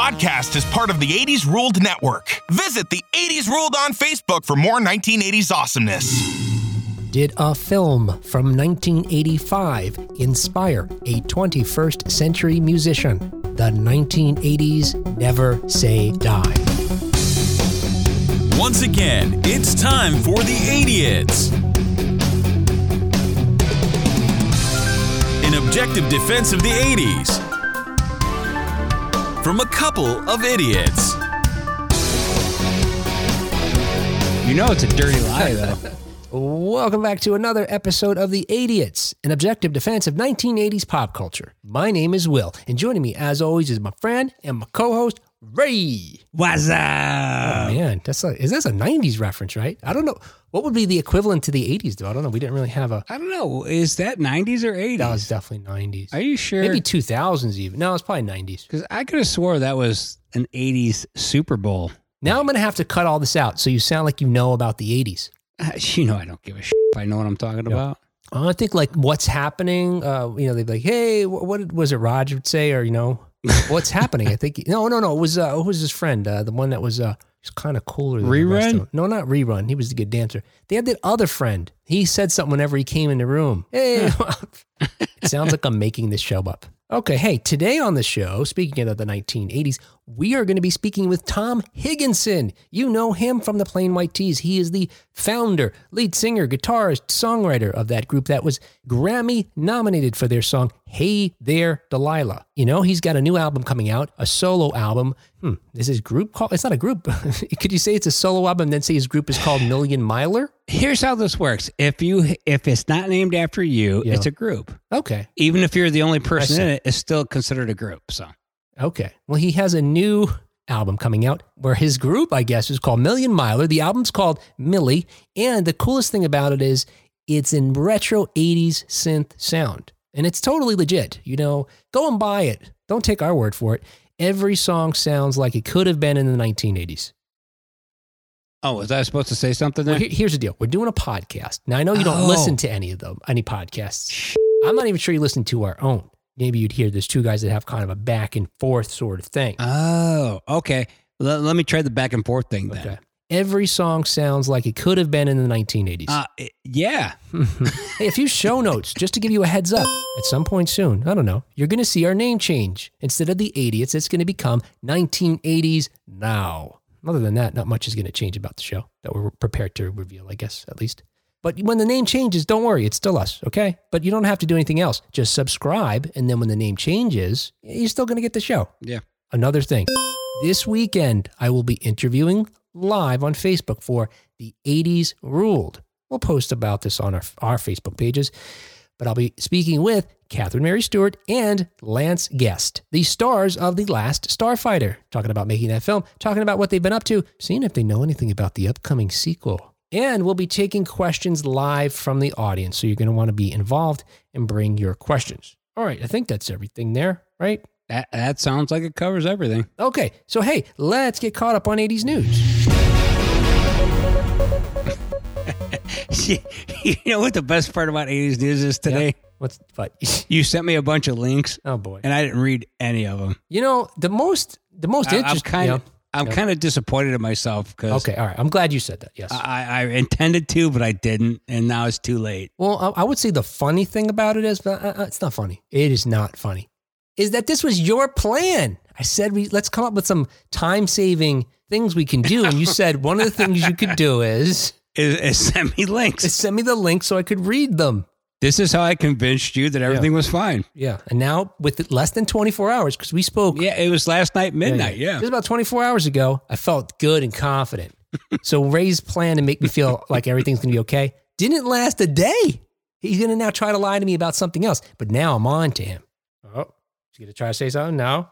podcast is part of the 80s Ruled Network. Visit the 80s Ruled on Facebook for more 1980s awesomeness. Did a film from 1985 inspire a 21st century musician? The 1980s Never Say Die. Once again, it's time for the Idiots. An objective defense of the 80s. From a couple of idiots. You know it's a dirty lie, though. Welcome back to another episode of The Idiots, an objective defense of 1980s pop culture. My name is Will, and joining me, as always, is my friend and my co-host, Ray. What's up? Man, that's like, is that a 90s reference, right? I don't know. What would be the equivalent to the 80s, though? I don't know. We didn't really have a. I don't know. Is that 90s or 80s? That was definitely 90s. Are you sure? Maybe 2000s even. No, it's probably 90s. Because I could have swore that was an 80s Super Bowl. Now I'm going to have to cut all this out so you sound like you know about the 80s. Uh, You know I don't give a shit if I know what I'm talking about. I think like what's happening. Uh, you know, they'd be like, "Hey, what, what was it?" Roger would say, or you know, what's happening? I think no, no, no. It was uh, who was his friend? Uh, the one that was uh, he's kind of cooler. Than the rest of Rerun? No, not rerun. He was the good dancer. They had that other friend. He said something whenever he came in the room. Hey, it sounds like I'm making this show up. Okay, hey, today on the show, speaking of the 1980s, we are going to be speaking with Tom Higgenson. You know him from the Plain White T's. He is the founder, lead singer, guitarist, songwriter of that group that was Grammy nominated for their song Hey There Delilah. You know, he's got a new album coming out, a solo album. Hmm, is group called? It's not a group. Could you say it's a solo album and then say his group is called Million Miler? Here's how this works. If you if it's not named after you, Yeah. it's a group. Okay. Even if you're the only person in it, it's still considered a group. So Okay. Well, he has a new album coming out where his group, I guess, is called Million Miler. The album's called Millie. And the coolest thing about it is it's in retro 80s synth sound. And it's totally legit. You know, go and buy it. Don't take our word for it. Every song sounds like it could have been in the 1980s. Oh, was I supposed to say something there? Well, here- here's the deal. We're doing a podcast. Now, I know you don't Oh. listen to any of them, any podcasts. I'm not even sure you listen to our own. Maybe you'd hear there's two guys that have kind of a back and forth sort of thing. oh, okay. Let, let me try the back and forth thing then. Okay. Every song sounds like it could have been in the 1980s. Uh, yeah. hey, a few show notes just to give you a heads up. At some point soon, I don't know, you're going to see our name change. Instead of the 80s, it's going to become 1980s now. Other than that, not much is going to change about the show that we're prepared to reveal, I guess, at least. But when the name changes, don't worry, it's still us, okay? But you don't have to do anything else. Just subscribe, and then when the name changes, you're still going to get the show. Yeah. Another thing, this weekend I will be interviewing live on Facebook for the 80s Ruled. We'll post about this on our, our Facebook pages, but I'll be speaking with Catherine Mary Stewart and Lance Guest, the stars of The Last Starfighter, talking about making that film, talking about what they've been up to, seeing if they know anything about the upcoming sequel. And we'll be taking questions live from the audience. So you're going to want to be involved and bring your questions. All right, I think that's everything there, right? That, that sounds like it covers everything. Okay, so hey, let's get caught up on 80s news. you know what the best part about 80s news is today? What's but You sent me a bunch of links oh boy. and I didn't read any of them. You know, the most the most I, interesting kind you of know- I'm Yeah. kind of disappointed in myself because Okay, all right. I'm glad you said that. Yes. I, I intended to, but I didn't, and now it's too late. well, I, I would say the funny thing about it is, but uh, uh, it's not funny. It is not funny. Is that this was your plan? I said we let's come up with some time saving things we can do, and you said one of the things you could do is, Is, is send me links. send me the link so I could read them. This is how I convinced you that everything was fine. Yeah, and now with less than 24 hours, because we spoke Yeah, it was last night midnight. It Yeah, was about 24 hours ago. I felt good and confident. so Ray's plan to make me feel like everything's going to be okay didn't last a day. He's going to now try to lie to me about something else. But now I'm on to him. Oh, he's going to try to say something? No.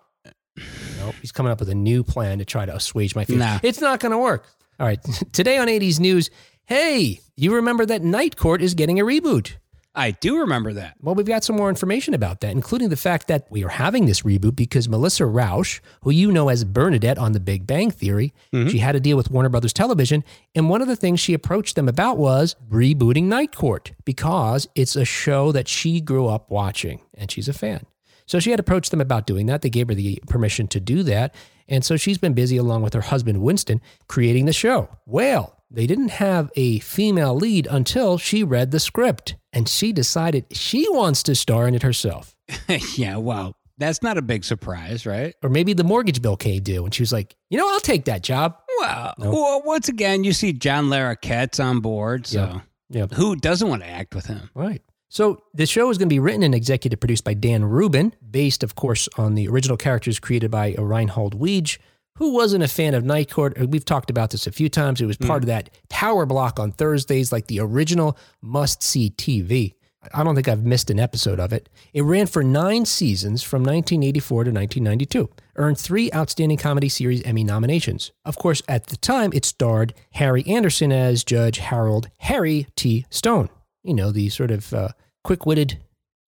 Nope. He's coming up with a new plan to try to assuage my feelings. Nah. It's not going to work. All right. Today on 80s News, hey, you remember that Night Court is getting a reboot. I do remember that. Well, we've got some more information about that, including the fact that we are having this reboot because Melissa Rauch, who you know as Bernadette on The Big Bang Theory, mm-hmm. she had a deal with Warner Brothers Television. And one of the things she approached them about was rebooting Night Court because it's a show that she grew up watching and she's a fan. So she had approached them about doing that. They gave her the permission to do that. And so she's been busy along with her husband, Winston, creating the show. Well, they didn't have a female lead until she read the script and she decided she wants to star in it herself. yeah, well, that's not a big surprise, right? Or maybe the mortgage bill came due and she was like, you know, I'll take that job. Well, Nope. well once again, you see John Larroquette's on board, so Yeah. Yeah. who doesn't want to act with him? Right. So the show is going to be written and executive produced by Dan Rubin, based, of course, on the original characters created by Reinhold Weege, who wasn't a fan of Night Court. Uh, We've talked about this a few times. It was part of that power block on Thursdays, like the original must see TV. I don't think I've missed an episode of it. It ran for nine seasons from 1984 to 1992, earned three Outstanding Comedy Series Emmy nominations. Of course, at the time, it starred Harry Anderson as Judge Harold Harry T. Stone. You know, the sort of uh, quick witted,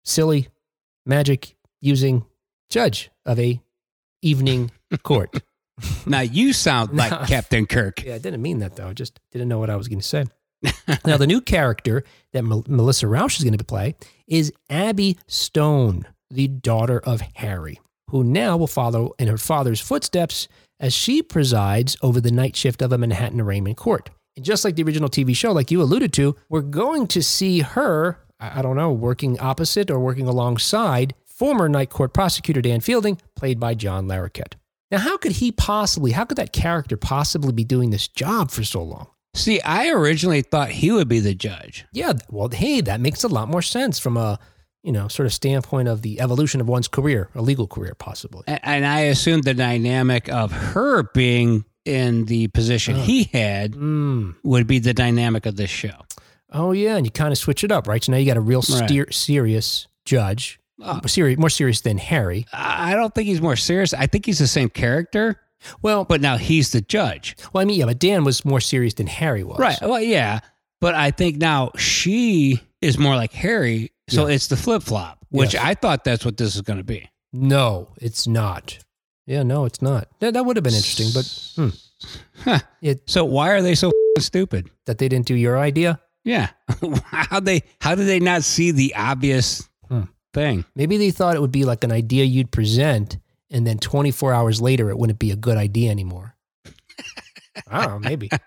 silly, magic using judge of a evening court. Now you sound like No. Captain Kirk. Yeah, I didn't mean that though. I just didn't know what I was going to say. now, the new character that Mel- Melissa Rauch is going to play is Abby Stone, the daughter of Harry, who now will follow in her father's footsteps as she presides over the night shift of a Manhattan arraignment court. And just like the original TV show, like you alluded to, we're going to see her, I I don't know, working opposite or working alongside former night court prosecutor Dan Fielding, played by John Larroquette. Now, how could he possibly, how could that character possibly be doing this job for so long? See, I originally thought he would be the judge. Yeah, well, hey, that makes a lot more sense from a, you know, sort of standpoint of the evolution of one's career, a legal career, possibly. A- And I assumed the dynamic of her being in the position Oh. he had Mm. would be the dynamic of this show. Oh, yeah, and you kind of switch it up, right? So now you got a real Right. steer, serious judge, Uh, serious, more serious than Harry. I don't think he's more serious. I think he's the same character, Well, but now he's the judge. well, I mean, yeah, but Dan was more serious than Harry was. Right. Well, yeah. But I think now she is more like Harry. So Yeah. it's the flip flop, which Yes. I thought that's what this is going to be. No, it's not. Yeah, no, it's not. That, that would have been interesting, but hmm, Huh. It- so why are they so f***ing stupid? that they didn't do your idea. Yeah. how they how did they not see the obvious. Thing? Maybe they thought it would be like an idea you'd present, and then 24 hours later, it wouldn't be a good idea anymore. I don't know, maybe.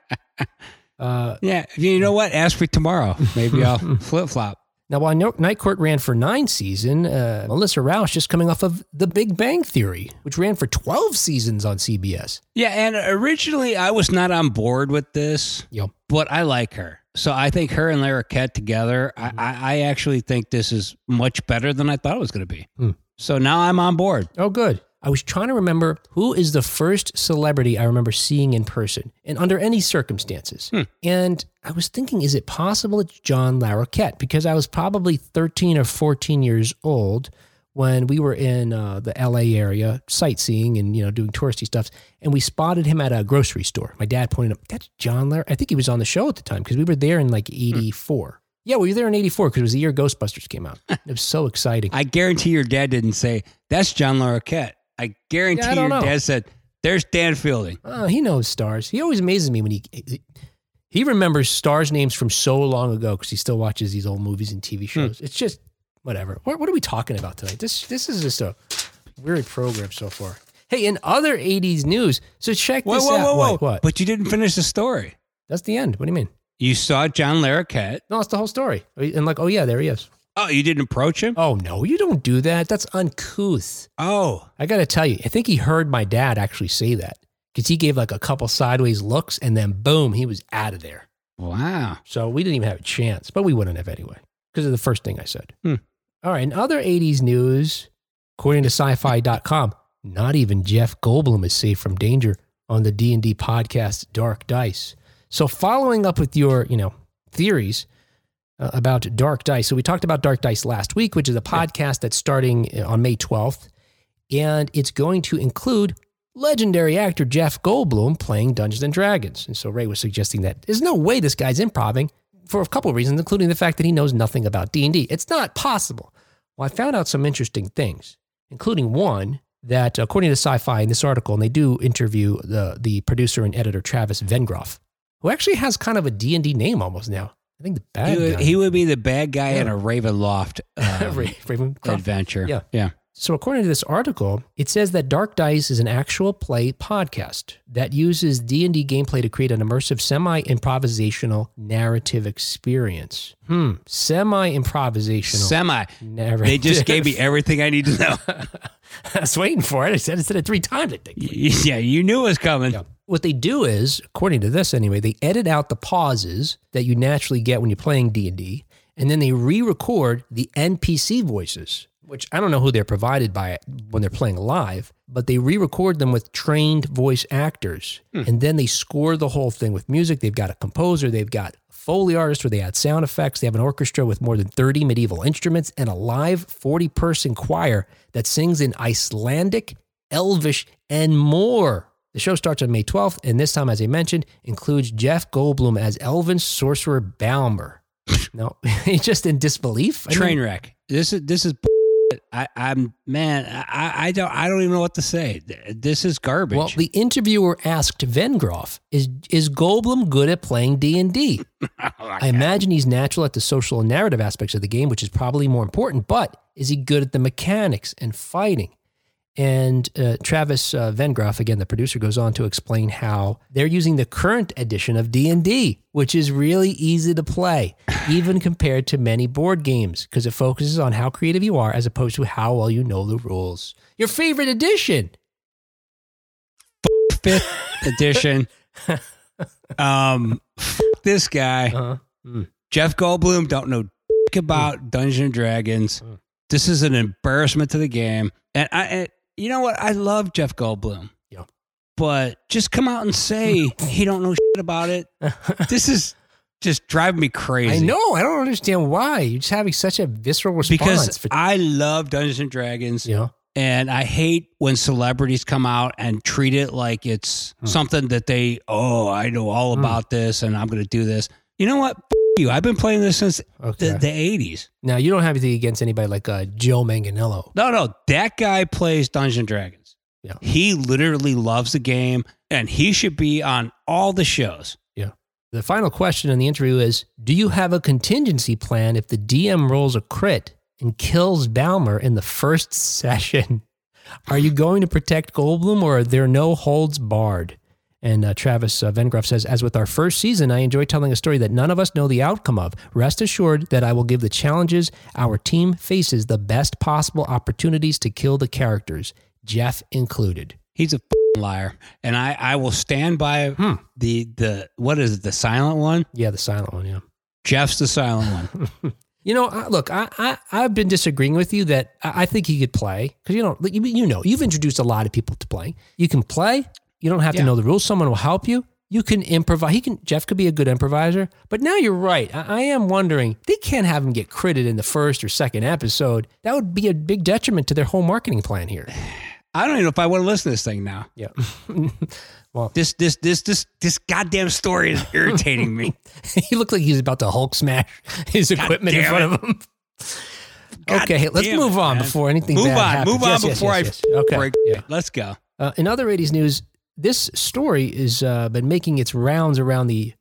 Uh, Yeah. You know what? Ask me tomorrow. Maybe I'll flip flop. now, while Night Court ran for nine seasons, uh, Melissa Rauch just coming off of The Big Bang Theory, which ran for 12 seasons on CBS. Yeah. And originally I was not on board with this, Yep. but I like her. So I think her and Larroquette together, I, I, I actually think this is much better than I thought it was going to be. Hmm. So now I'm on board. Oh, good. I was trying to remember who is the first celebrity I remember seeing in person and under any circumstances. Hmm. And I was thinking, is it possible it's John Larroquette? Because I was probably 13 or 14 years old when we were in uh, the LA area sightseeing and, you know, doing touristy stuff. And we spotted him at a grocery store. My dad pointed up, that's John Larroquette. I think he was on the show at the time because we were there in like hmm. 84. Yeah, we were there in 84 because it was the year Ghostbusters came out. it was so exciting. I guarantee your dad didn't say, that's John Larroquette. I guarantee Yeah, I your know. dad said, there's Dan Fielding. Oh, he knows stars. He always amazes me when he he remembers stars' names from so long ago because he still watches these old movies and TV hmm. shows. It's just whatever. What, what are we talking about tonight? This this is just a weird program so far. Hey, in other '80s news, so check Whoa, this whoa, out. whoa, whoa. What, what? But you didn't finish the story. That's the end. What do you mean? You saw John Larroquette. No, it's the whole story. And like, oh yeah, there he is. Oh, you didn't approach him? Oh no, you don't do that. That's uncouth. Oh. I got to tell you, I think he heard my dad actually say that because he gave like a couple sideways looks, and then boom, he was out of there. Wow. So we didn't even have a chance, but we wouldn't have anyway because of the first thing I said. Hmm. All right. In other 80s news, according to syfy.com, not even Jeff Goldblum is safe from danger on the D&D podcast Dark Dice. So following up with your, you know, theories uh, about Dark Dice. So we talked about Dark Dice last week, which is a podcast that's starting uh, on May 12th, and it's going to include legendary actor Jeff Goldblum playing Dungeons and Dragons. And so Ray was suggesting that there's no way this guy's improving for a couple of reasons, including the fact that he knows nothing about D&D. It's not possible. Well, I found out some interesting things, including one that, according to Syfy in this article, and they do interview the the producer and editor Travis Vengroff, who actually has kind of a D&D name almost now. I think the bad He would, guy. he would be the bad guy in a Ravenloft um, Ra- Ravencroft. adventure. Yeah. Yeah. So, according to this article, it says that Dark Dice is an actual play podcast that uses D&D gameplay to create an immersive semi-improvisational narrative experience. Hmm, semi-improvisational Semi. narrative. They just gave me everything I need to know. I was waiting for it. I said it said it three times, I think. yeah, you knew it was coming. Yeah. What they do is, according to this anyway, they edit out the pauses that you naturally get when you're playing D&D, and then they re-record the NPC voices, which I don't know who they're provided by when they're playing live, but they re-record them with trained voice actors. Hmm. And then they score the whole thing with music. They've got a composer, they've got Foley artists where they add sound effects. They have an orchestra with more than 30 medieval instruments and a live 40 person choir that sings in Icelandic, Elvish, and more. The show starts on May 12th, and this time, as I mentioned, includes Jeff Goldblum as Elven sorcerer Balmer. no, he's just in disbelief. I mean, Train wreck. This is this is. I, I'm man. I, I don't. I don't even know what to say. This is garbage. well, the interviewer asked Vengroff, "Is is Goldblum good at playing D and D?" I imagine he's natural at the social and narrative aspects of the game, which is probably more important. But is he good at the mechanics and fighting? And uh, Travis uh, Vengroff, again, the producer, goes on to explain how they're using the current edition of D and D, which is really easy to play, even compared to many board games, because it focuses on how creative you are as opposed to how well you know the rules. Your favorite edition? fifth edition. um, this guy, Uh-huh. Jeff Goldblum, don't know about Dungeons and Dragons. Mm. This is an embarrassment to the game. And I, you know what? I love Jeff Goldblum. Yeah. But just come out and say he don't know shit about it. This is just driving me crazy. I know. I don't understand why you're just having such a visceral response. because for, I love Dungeons and Dragons. know, And I hate when celebrities come out and treat it like it's Hmm. something that they, oh, I know all Hmm. about this and I'm going to do this. You know what? You. I've been playing this since okay. the, the 80s. now you don't have anything against anybody like uh, Joe Manganiello. No, no, that guy plays Dungeons and Dragons. Yeah. He literally loves the game and he should be on all the shows. Yeah. The final question in the interview is Do you have a contingency plan if the DM rolls a crit and kills Balmer in the first session? Are you going to protect Goldblum or are there no holds barred? And uh, Travis uh, Vengroff says, As with our first season, I enjoy telling a story that none of us know the outcome of. Rest assured that I will give the challenges our team faces the best possible opportunities to kill the characters, Jeff included. He's a liar. And I, I will stand by Hmm. the, the, what is it, the silent one? Yeah, the silent one, yeah. Jeff's the silent one. You know, I, look, I, I I've been disagreeing with you that I, I think he could play because you know you, you know you've introduced a lot of people to play. You can play. You don't have Yeah. to know the rules. Someone will help you. You can improvise. He can. Jeff could be a good improviser. But now you're right. I, I am wondering they can't have him get critted in the first or second episode. That would be a big detriment to their whole marketing plan here. I don't even know if I want to listen to this thing now. Yeah. Well, this, this, this, this, this goddamn story is irritating me. he looked like he was about to Hulk smash his equipment in front of him. God okay, let's move it, on man. before anything Move bad on, happens. move on Yes, before yes, I yes. Okay. break. Yeah. Let's go. Uh, in other 80s news, this story has uh, been making its rounds around the,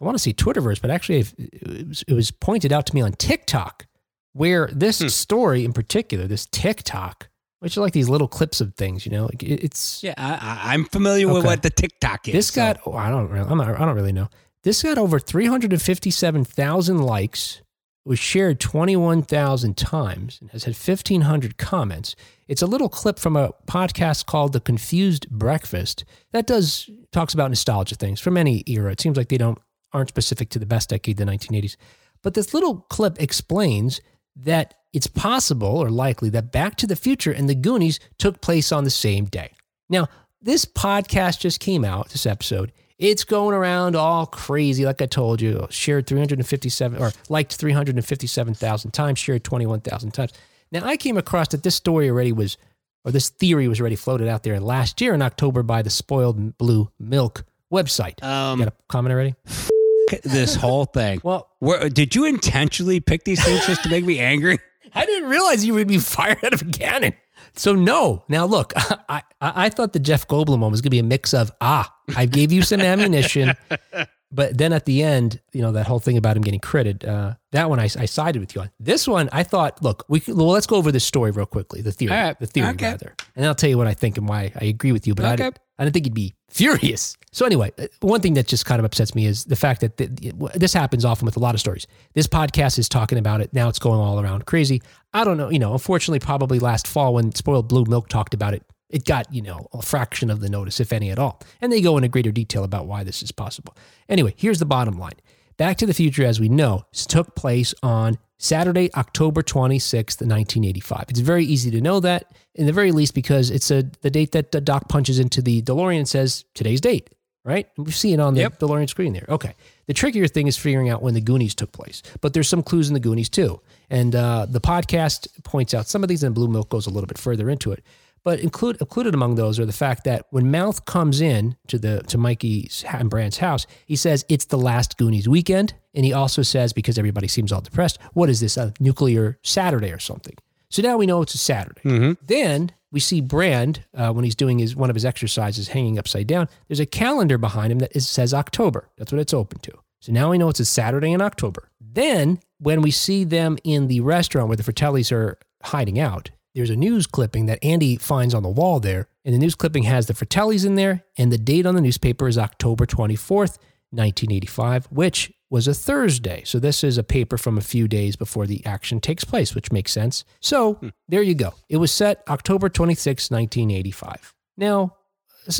I want to say Twitterverse, but actually it was, it was pointed out to me on TikTok, where this Hmm. story in particular, this TikTok, which are like these little clips of things, you know, like it's Yeah, I, I'm familiar with what the TikTok is. this so- got oh, I don't really, I'm not, I don't really know. This got over 357,000 likes, was shared 21,000 times, and has had 1,500 comments. It's a little clip from a podcast called The Confused Breakfast that does talks about nostalgia things from any era. It seems like they don't aren't specific to the best decade, the 1980s. But this little clip explains that it's possible or likely that Back to the Future and The Goonies took place on the same day. Now, this podcast just came out, this episode. It's going around all crazy, like I told you. Shared 357 or liked 357,000 times, shared 21,000 times. Now, I came across that this story already was, or this theory was already floated out there last year in October by the Spoiled Blue Milk website. Um, Got a comment already? this whole thing. Well, Where, did you intentionally pick these things just to make me angry? I didn't realize you would be fired out of a cannon. So no. Now look, I, I I thought the Jeff Goldblum one was gonna be a mix of ah, I gave you some ammunition, But then at the end, you know, that whole thing about him getting critted, uh, that one I, I sided with you on. This one, I thought, look, we can, well, let's go over this story real quickly, the theory, right. the theory Okay. rather, and I'll tell you what I think and why I agree with you. But I, Okay. Didn't, I think he'd be furious. So anyway, uh, one thing that just kind of upsets me is the fact that th- this happens often with a lot of stories. This podcast is talking about it now; it's going all around crazy. I don't know, you know. Unfortunately, probably last fall when Spoiled Blue Milk talked about it, it got you know a fraction of the notice, if any at all. And they go into greater detail about why this is possible. Anyway, here's the bottom line: Back to the Future, as we know, took place on Saturday, October 26th, 1985. It's very easy to know that, in the very least, because it's a the date that Doc punches into the DeLorean and says today's date, right? We see it on the Yep. DeLorean screen there. Okay. The trickier thing is figuring out when the Goonies took place, but there's some clues in the Goonies too. And uh, the podcast points out some of these, and Blue Milk goes a little bit further into it. But include, included among those are the fact that when Mouth comes in to the to Mikey's and Brand's house, he says it's the last Goonies weekend, and he also says because everybody seems all depressed, what is this a nuclear Saturday or something? So now we know it's a Saturday. Then we see Brand uh, when he's doing his one of his exercises, hanging upside down. There's a calendar behind him that is, says October. That's what it's open to. So now we know it's a Saturday in October. Then when we see them in the restaurant where the Fratellis are hiding out, there's a news clipping that Andy finds on the wall there, and the news clipping has the Fratellis in there, and the date on the newspaper is October 24th, 1985, which was a Thursday. So this is a paper from a few days before the action takes place, which makes sense. So hmm. there you go. It was set October 26, 1985. Now,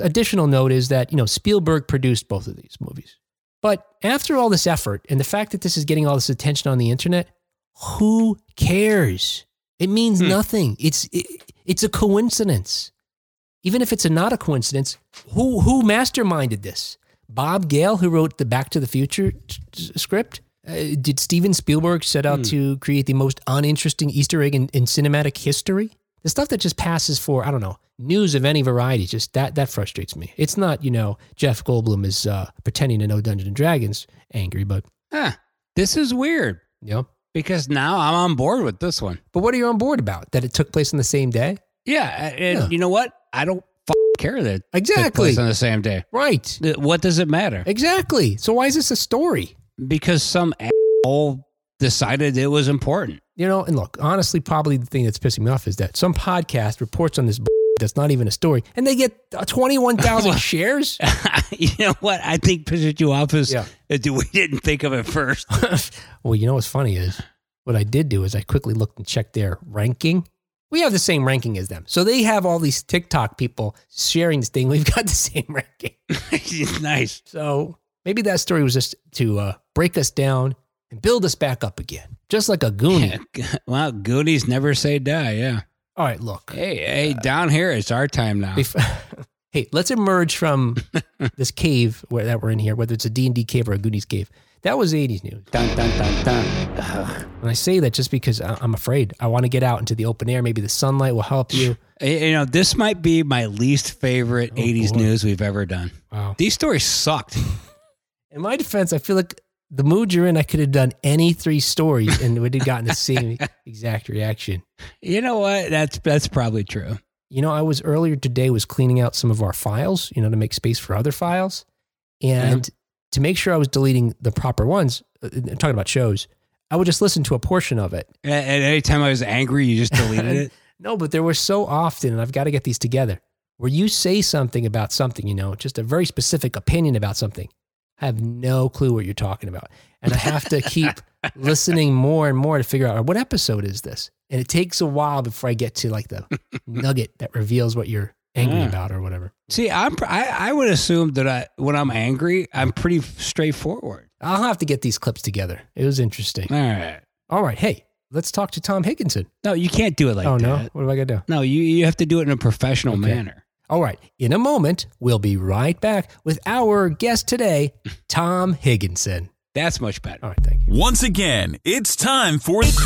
additional note is that, you know, Spielberg produced both of these movies. But after all this effort and the fact that this is getting all this attention on the internet, who cares? It means Hmm. nothing. It's it, it's a coincidence. Even if it's a not a coincidence, who who masterminded this? Bob Gale, who wrote the Back to the Future t- t- script. Uh, did Steven Spielberg set out Hmm. to create the most uninteresting Easter egg in, in cinematic history? The stuff that just passes for I don't know news of any variety. Just that that frustrates me. It's not you know Jeff Goldblum is uh, pretending to know Dungeons and Dragons angry, but Huh. This is weird know. Because now I'm on board with this one. But what are you on board about? That it took place on the same day? Yeah. And Yeah. you know what? I don't f- care that it took Exactly. place on the same day. Right. Uh, what does it matter? Exactly. So why is this a story? Because some asshole decided it was important. You know, and look, honestly, probably the thing that's pissing me off is that some podcast reports on this b- that's not even a story, and they get uh, twenty-one thousand shares. you know what? I think pisses you off is Yeah. is we didn't think of it first. well, you know what's funny is what I did do is I quickly looked and checked their ranking. We have the same ranking as them, so they have all these TikTok people sharing this thing. We've got the same ranking. nice. So maybe that story was just to uh, break us down and build us back up again, just like a goonie. Yeah. Well, Goonies never say die. Yeah. All right, look. Hey, hey, down here it's our time now. Hey, let's emerge from this cave where that we're in here, whether it's a D&D cave or a Goonies cave. That was 80s news. Dun, dun, dun, dun. Ugh. And I say that just because I- I'm afraid. I want to get out into the open air. Maybe the sunlight will help you. You know, this might be my least favorite Oh, 80s boy. news we've ever done. Wow. These stories sucked. In my defense, I feel like the mood you're in, I could have done any three stories and would have gotten the same exact reaction. You know what? That's that's probably true. You know, I was earlier today was cleaning out some of our files, you know, to make space for other files. And to make sure I was deleting the proper ones, uh, I'm talking about shows, I would just listen to a portion of it. And any time I was angry, you just deleted it. No, but there were so often, and I've got to get these together, where you say something about something, you know, just a very specific opinion about something. I have no clue what you're talking about. And I have to keep listening more and more to figure out what episode is this? And it takes a while before I get to like the nugget that reveals what you're angry Yeah. about or whatever. See, I'm I, I would assume that I when I'm angry, I'm pretty straightforward. I'll have to get these clips together. It was interesting. All right. All right. Hey, let's talk to Tom Higgenson. No, you can't do it like oh, that. no. What do I got to do? No, you you have to do it in a professional Okay. manner. All right. In a moment, we'll be right back with our guest today, Tom Higgenson. That's much better. All right. Thank you. Once again, it's time for Idiot.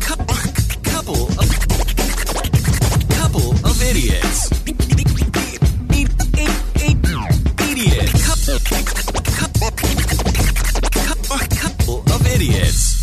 Couple of couple of idiots. Idiot. Couple of idiots.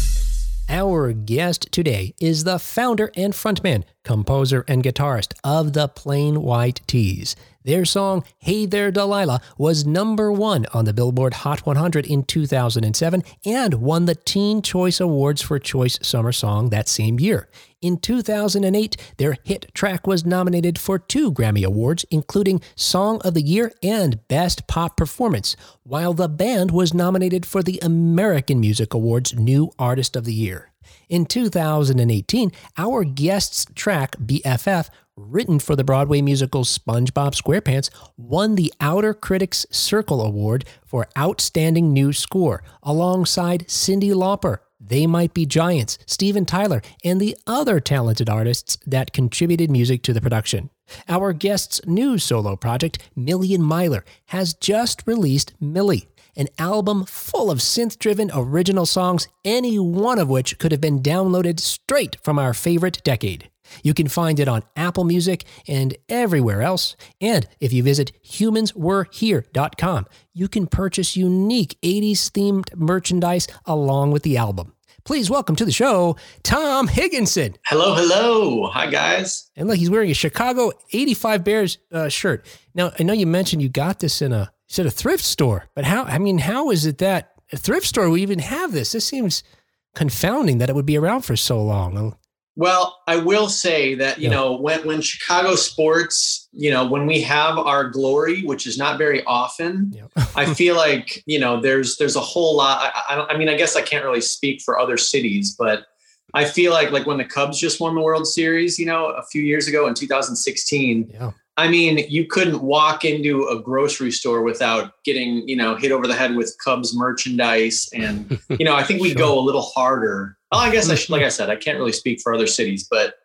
Our guest, today is the founder and frontman, composer, and guitarist of the Plain White T's. Their song, Hey There Delilah, was number one on the Billboard Hot 100 in 2007 and won the Teen Choice Awards for Choice Summer Song that same year. In 2008, their hit track was nominated for two Grammy Awards, including Song of the Year and Best Pop Performance, while the band was nominated for the American Music Awards New Artist of the Year. In 2018, our guest's track, BFF, written for the Broadway musical SpongeBob SquarePants, won the Outer Critics Circle Award for Outstanding New Score, alongside Cyndi Lauper, They Might Be Giants, Steven Tyler, and the other talented artists that contributed music to the production. Our guest's new solo project, Million Miler, has just released Millie, an album full of synth driven original songs, any one of which could have been downloaded straight from our favorite decade. You can find it on Apple Music and everywhere else. And if you visit humanswerehere.com, you can purchase unique 80s themed merchandise along with the album. Please welcome to the show, Tom Higgenson. Hello, hello. Hi, guys. And look, he's wearing a Chicago 85 Bears uh, shirt. Now, I know you mentioned you got this in a, said a thrift store, but how, I mean, how is it that a thrift store would even have this? This seems confounding that it would be around for so long. Oh. Well, I will say that you yeah. know when when Chicago sports, you know, when we have our glory, which is not very often, yeah. I feel like you know there's there's a whole lot. I, I, I mean, I guess I can't really speak for other cities, but I feel like like when the Cubs just won the World Series, you know, a few years ago in 2016. Yeah. I mean, you couldn't walk into a grocery store without getting, you know, hit over the head with Cubs merchandise. And, you know, I think we sure. go a little harder. Well, I guess I should, like I said, I can't really speak for other cities, but,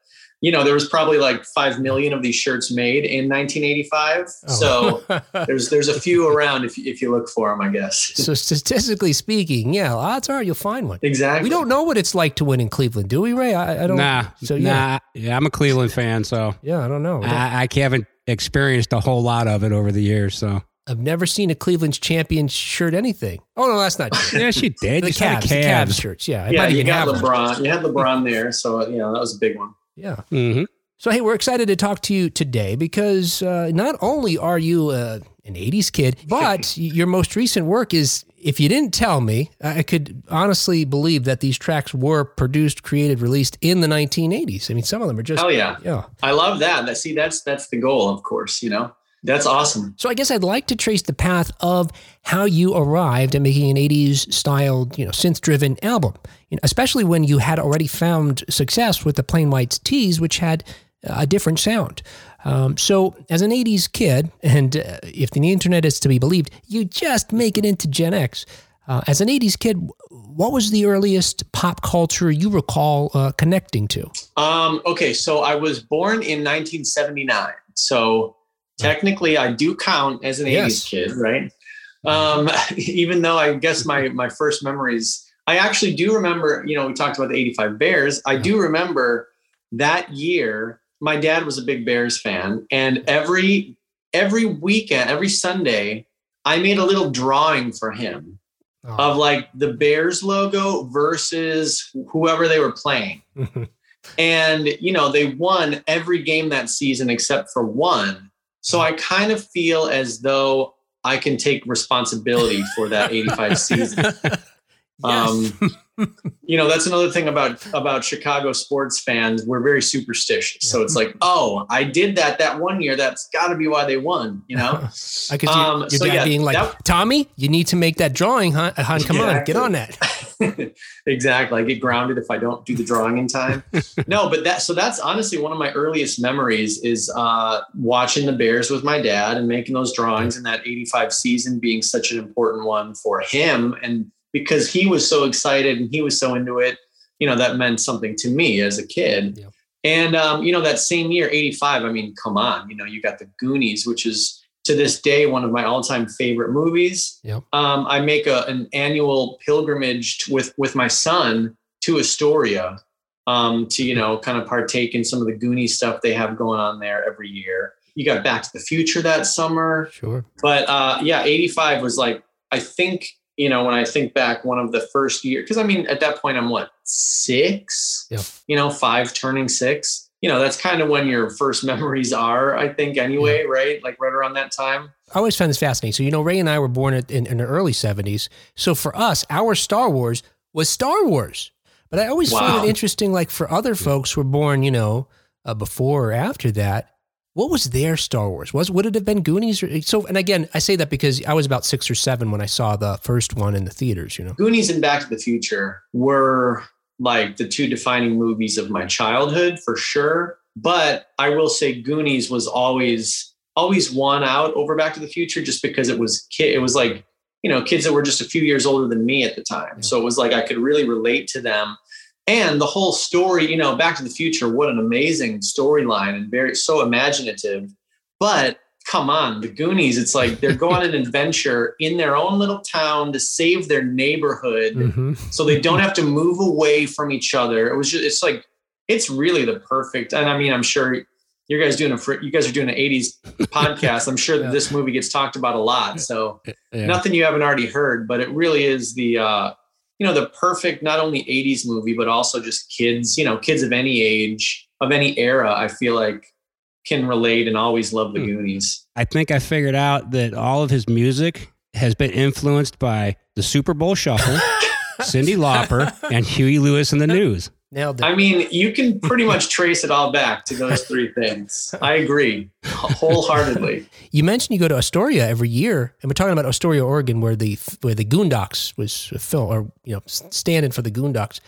you know, there was probably like 5 million of these shirts made in 1985. Oh. So there's, there's a few around if, if you look for them, I guess. so statistically speaking, yeah, odds are you'll find one. Exactly. We don't know what it's like to win in Cleveland, do we, Ray? I, I don't. Nah. So yeah. Nah. Yeah, I'm a Cleveland fan, so. Yeah, I don't know. I, I haven't experienced a whole lot of it over the years. So I've never seen a Cleveland's champion shirt anything. Oh no, that's not true. yeah, she did. the Cavs, the Cavs shirts. Yeah, yeah. You got LeBron. One. You had LeBron there, so you know that was a big one. Yeah. Mm-hmm. So hey, we're excited to talk to you today because uh, not only are you uh, an '80s kid, but your most recent work is. If you didn't tell me, I could honestly believe that these tracks were produced, created, released in the 1980s. I mean, some of them are just. Oh yeah, yeah. I love that. That see, that's that's the goal, of course. You know, that's awesome. So I guess I'd like to trace the path of how you arrived at making an 80s styled, you know, synth driven album, you know, especially when you had already found success with the Plain White T's, which had a different sound. Um, so, as an 80s kid, and uh, if the internet is to be believed, you just make it into Gen X. Uh, as an 80s kid, what was the earliest pop culture you recall uh, connecting to? Um, okay, so I was born in 1979. So, technically, I do count as an yes. 80s kid, right? Um, even though I guess my, my first memories, I actually do remember, you know, we talked about the 85 Bears. I do remember that year my dad was a big Bears fan, and every every weekend, every Sunday, I made a little drawing for him oh. of like the Bears logo versus whoever they were playing. and you know, they won every game that season except for one. So I kind of feel as though I can take responsibility for that 85 season. Yes. Um, you know, that's another thing about about Chicago sports fans. We're very superstitious. Yeah. So it's like, oh, I did that that one year. That's got to be why they won. You know, I could see um, your so dad yeah, being like, that, "Tommy, you need to make that drawing, huh? huh come exactly. on, get on that." exactly. I get grounded if I don't do the drawing in time. no, but that so that's honestly one of my earliest memories is uh, watching the Bears with my dad and making those drawings and that '85 season being such an important one for him and because he was so excited and he was so into it. You know, that meant something to me as a kid. Yeah. And um, you know, that same year, 85, I mean, come on, you know, you got the Goonies, which is to this day one of my all-time favorite movies. Yep. Um, I make a, an annual pilgrimage with with my son to Astoria um, to you know kind of partake in some of the Goonies stuff they have going on there every year. You got Back to the Future that summer, sure. But uh, yeah, 85 was like I think you know, when I think back, one of the first year, because I mean, at that point, I'm what six, Yeah. you know, five turning six. You know, that's kind of when your first memories are, I think, anyway, right? Like right around that time. I always find this fascinating. So, you know, Ray and I were born in, in, the early 70s. So for us, our Star Wars was Star Wars. But I always Wow. find it interesting, like for other folks who were born, you know, uh, before or after that, what was their Star Wars? Was would it have been Goonies? Or, so, and again, I say that because I was about six or seven when I saw the first one in the theaters. You know, Goonies and Back to the Future were like the two defining movies of my childhood for sure. But I will say Goonies was always always won out over Back to the Future just because it was kid it was like, you know, kids that were just a few years older than me at the time. Yeah. So it was like I could really relate to them. And the whole story, you know, Back to the Future, what an amazing storyline and very so imaginative. But come on, the Goonies, it's like they're going on an adventure in their own little town to save their neighborhood Mhm. so they don't have to move away from each other. It was just, it's like, it's really the perfect. And I mean, I'm sure you guys doing a, you guys are doing an 80s podcast. I'm sure that Yeah. this movie gets talked about a lot. So Yeah. nothing you haven't already heard, but it really is the, uh, you know, the perfect, not only 80s movie, but also just kids, you know, kids of any age, of any era, I feel like can relate and always love the Hmm. Goonies. I think I figured out that all of his music has been influenced by the Super Bowl Shuffle, Cyndi Lauper, and Huey Lewis and the News. Nailed it. I mean, you can pretty much trace it all back to those three things. I agree wholeheartedly. You mentioned you go to Astoria every year, and we're talking about Astoria, Oregon, where the where the Goondocks was film or you know standing for the Goondocks.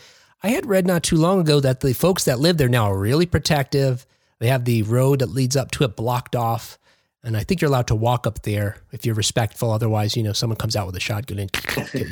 I had read not too long ago that the folks that live there now are really protective. They have the road that leads up to it blocked off, and I think you're allowed to walk up there if you're respectful. Otherwise, you know, someone comes out with a shotgun and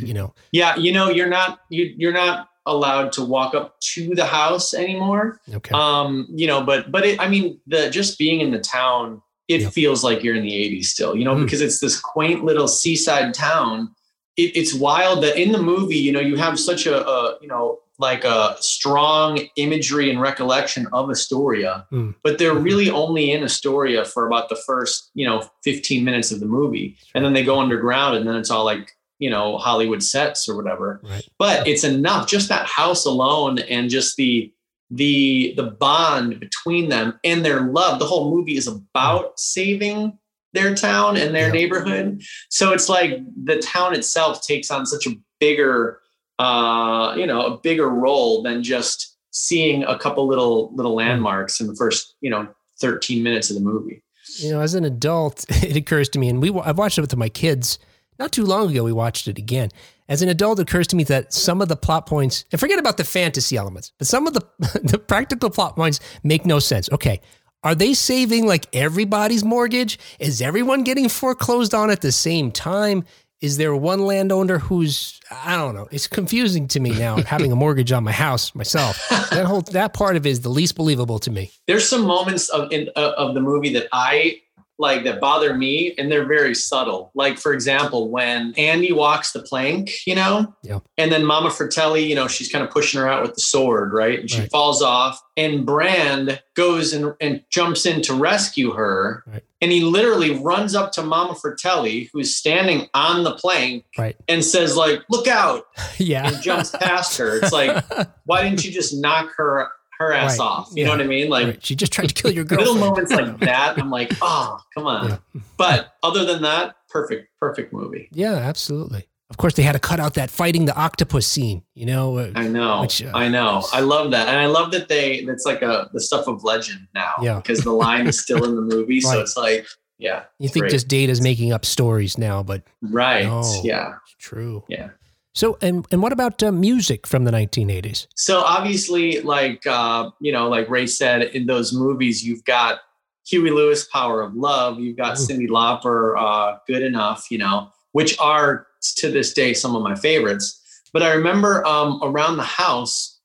you know, Yeah, you know, you're not you you're not allowed to walk up to the house anymore. okay, Um, you know, but but it, I mean, the just being in the town, it feels like you're in the 80s still, you know, Mm. because it's this quaint little seaside town. It, it's wild that in the movie, you know, you have such a, a you know, like a strong imagery and recollection of Astoria, Mm. but they're Mhm. really only in Astoria for about the first, you know, 15 minutes of the movie. And then they go underground and then it's all like, you know, Hollywood sets or whatever. Right, but it's enough. Just that house alone and just the the the bond between them and their love. The whole movie is about saving their town and their Yeah. neighborhood. So it's like the town itself takes on such a bigger uh you know a bigger role than just seeing a couple little little landmarks in the first you know 13 minutes of the movie. You know, as an adult, it occurs to me, and we I've watched it with my kids not too long ago. We watched it again. As an adult, it occurs to me that some of the plot points, and forget about the fantasy elements, but some of the the practical plot points make no sense. Okay, are they saving like everybody's mortgage? Is everyone getting foreclosed on at the same time? Is there one landowner who's I don't know? It's confusing to me now having a mortgage on my house myself. That whole that part of it is the least believable to me. there's some moments of in, uh, of the movie that I like that bother me, and they're very subtle. Like for example, when Andy walks the plank, you know, Yeah. and then Mama Fratelli, you know, she's kind of pushing her out with the sword, right, and she Right. falls off, and Brand goes and, and jumps in to rescue her. Right. And he literally runs up to Mama Fratelli, who's standing on the plank, Right. and says, like, look out, Yeah. and jumps past her. It's like, why didn't you just knock her her ass Right. off? You Yeah. know what I mean? Like Right. She just tried to kill your girl. little moments like that, I'm like, oh, come on. Yeah. But other than that, perfect, perfect movie. Yeah, absolutely. Of course, they had to cut out that fighting the octopus scene. You know, uh, I know, Which, uh, I know, I love that, and I love that they. It's like a the stuff of legend now, Yeah. because the line is still in the movie, so it's like, yeah, you think great. just Data's making up stories now, but right, No. yeah. true. Yeah. So, and and what about uh, music from the 1980s? So obviously, like uh, you know, like Ray said, in those movies, you've got Huey Lewis, Power of Love. You've got Ooh. Cyndi Lauper, uh, Good Enough. You know, which are to this day some of my favorites. But I remember um, around the house,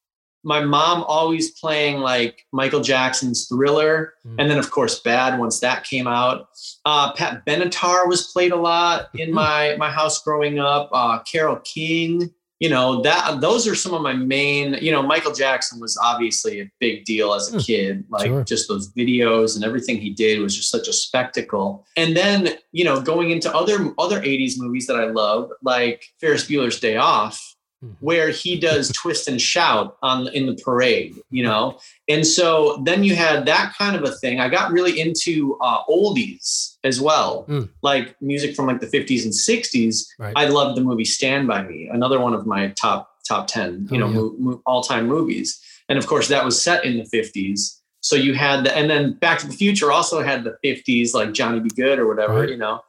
my mom always playing like Michael Jackson's Thriller, Mm. and then of course Bad once that came out. Uh, Pat Benatar was played a lot in Mhm. my my house growing up. Uh, Carole King you know that those are some of my main you know michael jackson was obviously a big deal as a Hmm, kid like sure. just those videos and everything he did was just such a spectacle and then you know going into other other 80s movies that i love like ferris bueller's day off. Where he does twist and shout on in the parade you know and so then you had that kind of a thing i got really into uh, oldies as well Mm. like music from like the 50s and 60s Right. i love the movie stand by me another one of my top top 10 you Oh, know yeah. mo- mo- all-time movies and of course that was set in the 50s so you had the and then back to the future also had the 50s like johnny b. goode or whatever Right. you know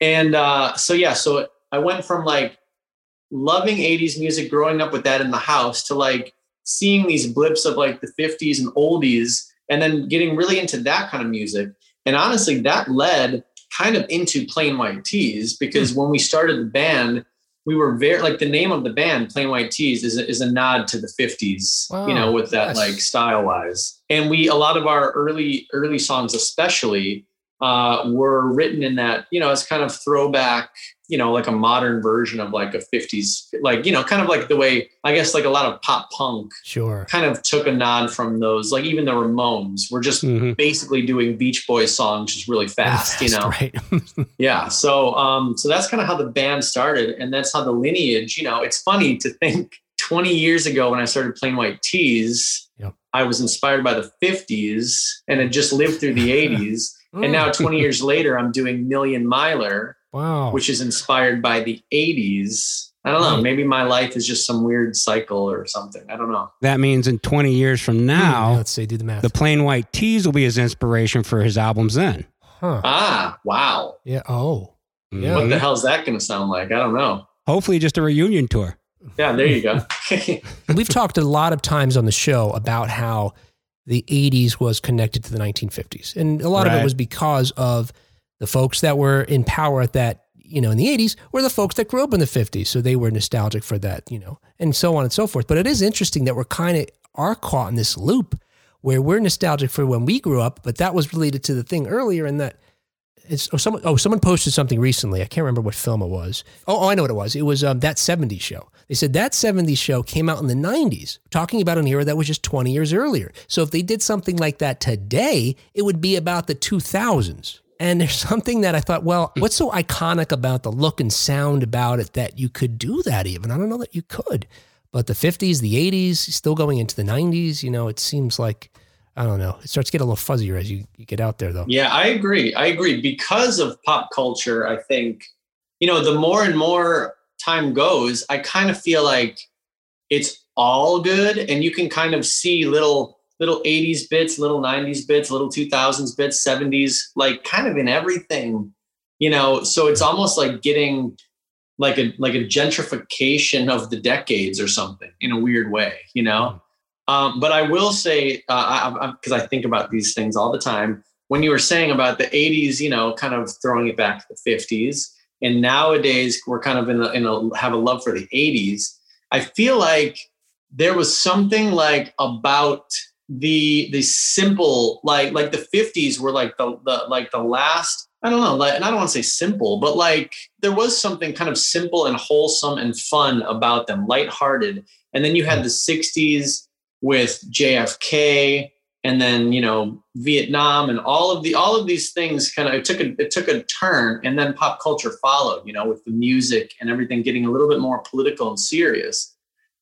and uh so yeah so i went from like loving 80s music growing up with that in the house to like seeing these blips of like the 50s and oldies and then getting really into that kind of music. And honestly that led kind of into Plain White T's because when we started the band we were very like the name of the band Plain White T's is a, is a nod to the 50s you know with that yes. like style wise and we a lot of our early early songs especially uh, were written in that you know it's kind of throwback you know like a modern version of like a 50s like you know kind of like the way i guess like a lot of pop punk Sure. kind of took a nod from those like even the ramones were just Mhm. basically doing beach boys songs just really fast, you know Right. yeah so um so that's kind of how the band started and that's how the lineage you know it's funny to think 20 years ago when i started Plain White T's Yep. i was inspired by the 50s and had just lived through the 80s and now 20 years later i'm doing million miler wow. which is inspired by the 80s i don't know Right. maybe my life is just some weird cycle or something i don't know That means in 20 years from Hmm, now, let's say, Do the math. the Plain White T's will be his inspiration for his albums then. huh. ah wow Yeah. Oh. Yeah. what the hell's that going to sound like i don't know Hopefully, just a reunion tour. yeah there you go We've talked a lot of times on the show about how the 80s was connected to the 1950s. And a lot of it was because of the folks that were in power at that, you know, in the 80s were the folks that grew up in the 50s. So they were nostalgic for that, you know, and so on and so forth. But it is interesting that we're kind of are caught in this loop where we're nostalgic for when we grew up, but that was related to the thing earlier in that it's oh someone oh someone posted something recently. I can't remember what film it was. Oh, oh I know what it was. It was um, that 70s show. They said that 70s show came out in the 90s, talking about an era that was just 20 years earlier. So if they did something like that today, it would be about the 2000s. And there's something that I thought, well, hmm. what's so iconic about the look and sound about it that you could do that even? I don't know that you could. But the 50s, the 80s, still going into the 90s, you know, it seems like, I don't know, it starts to get a little fuzzier as you, you get out there, though. Yeah, I agree. I agree. Because of pop culture, I think, you know, the more and more time goes, I kind of feel like it's all good. And you can kind of see little little 80s bits, little 90s bits, little 2000s bits, 70s, like kind of in everything, you know. So it's almost like getting like a like a gentrification of the decades or something in a weird way, you know. Um, but I will say, uh, I because I, think about these things all the time. When you were saying about the '80s, you know, kind of throwing it back to the '50s, and nowadays we're kind of in a, in a have a love for the '80s. I feel like there was something like about the the simple like like the 50s were like the the like the last I don't know, like, and I don't want to say simple, but like there was something kind of simple and wholesome and fun about them, lighthearted. And then you had the 60s with JFK and then, you know, Vietnam and all of the all of these things kind of it took a it took a turn and then pop culture followed, you know, with the music and everything getting a little bit more political and serious.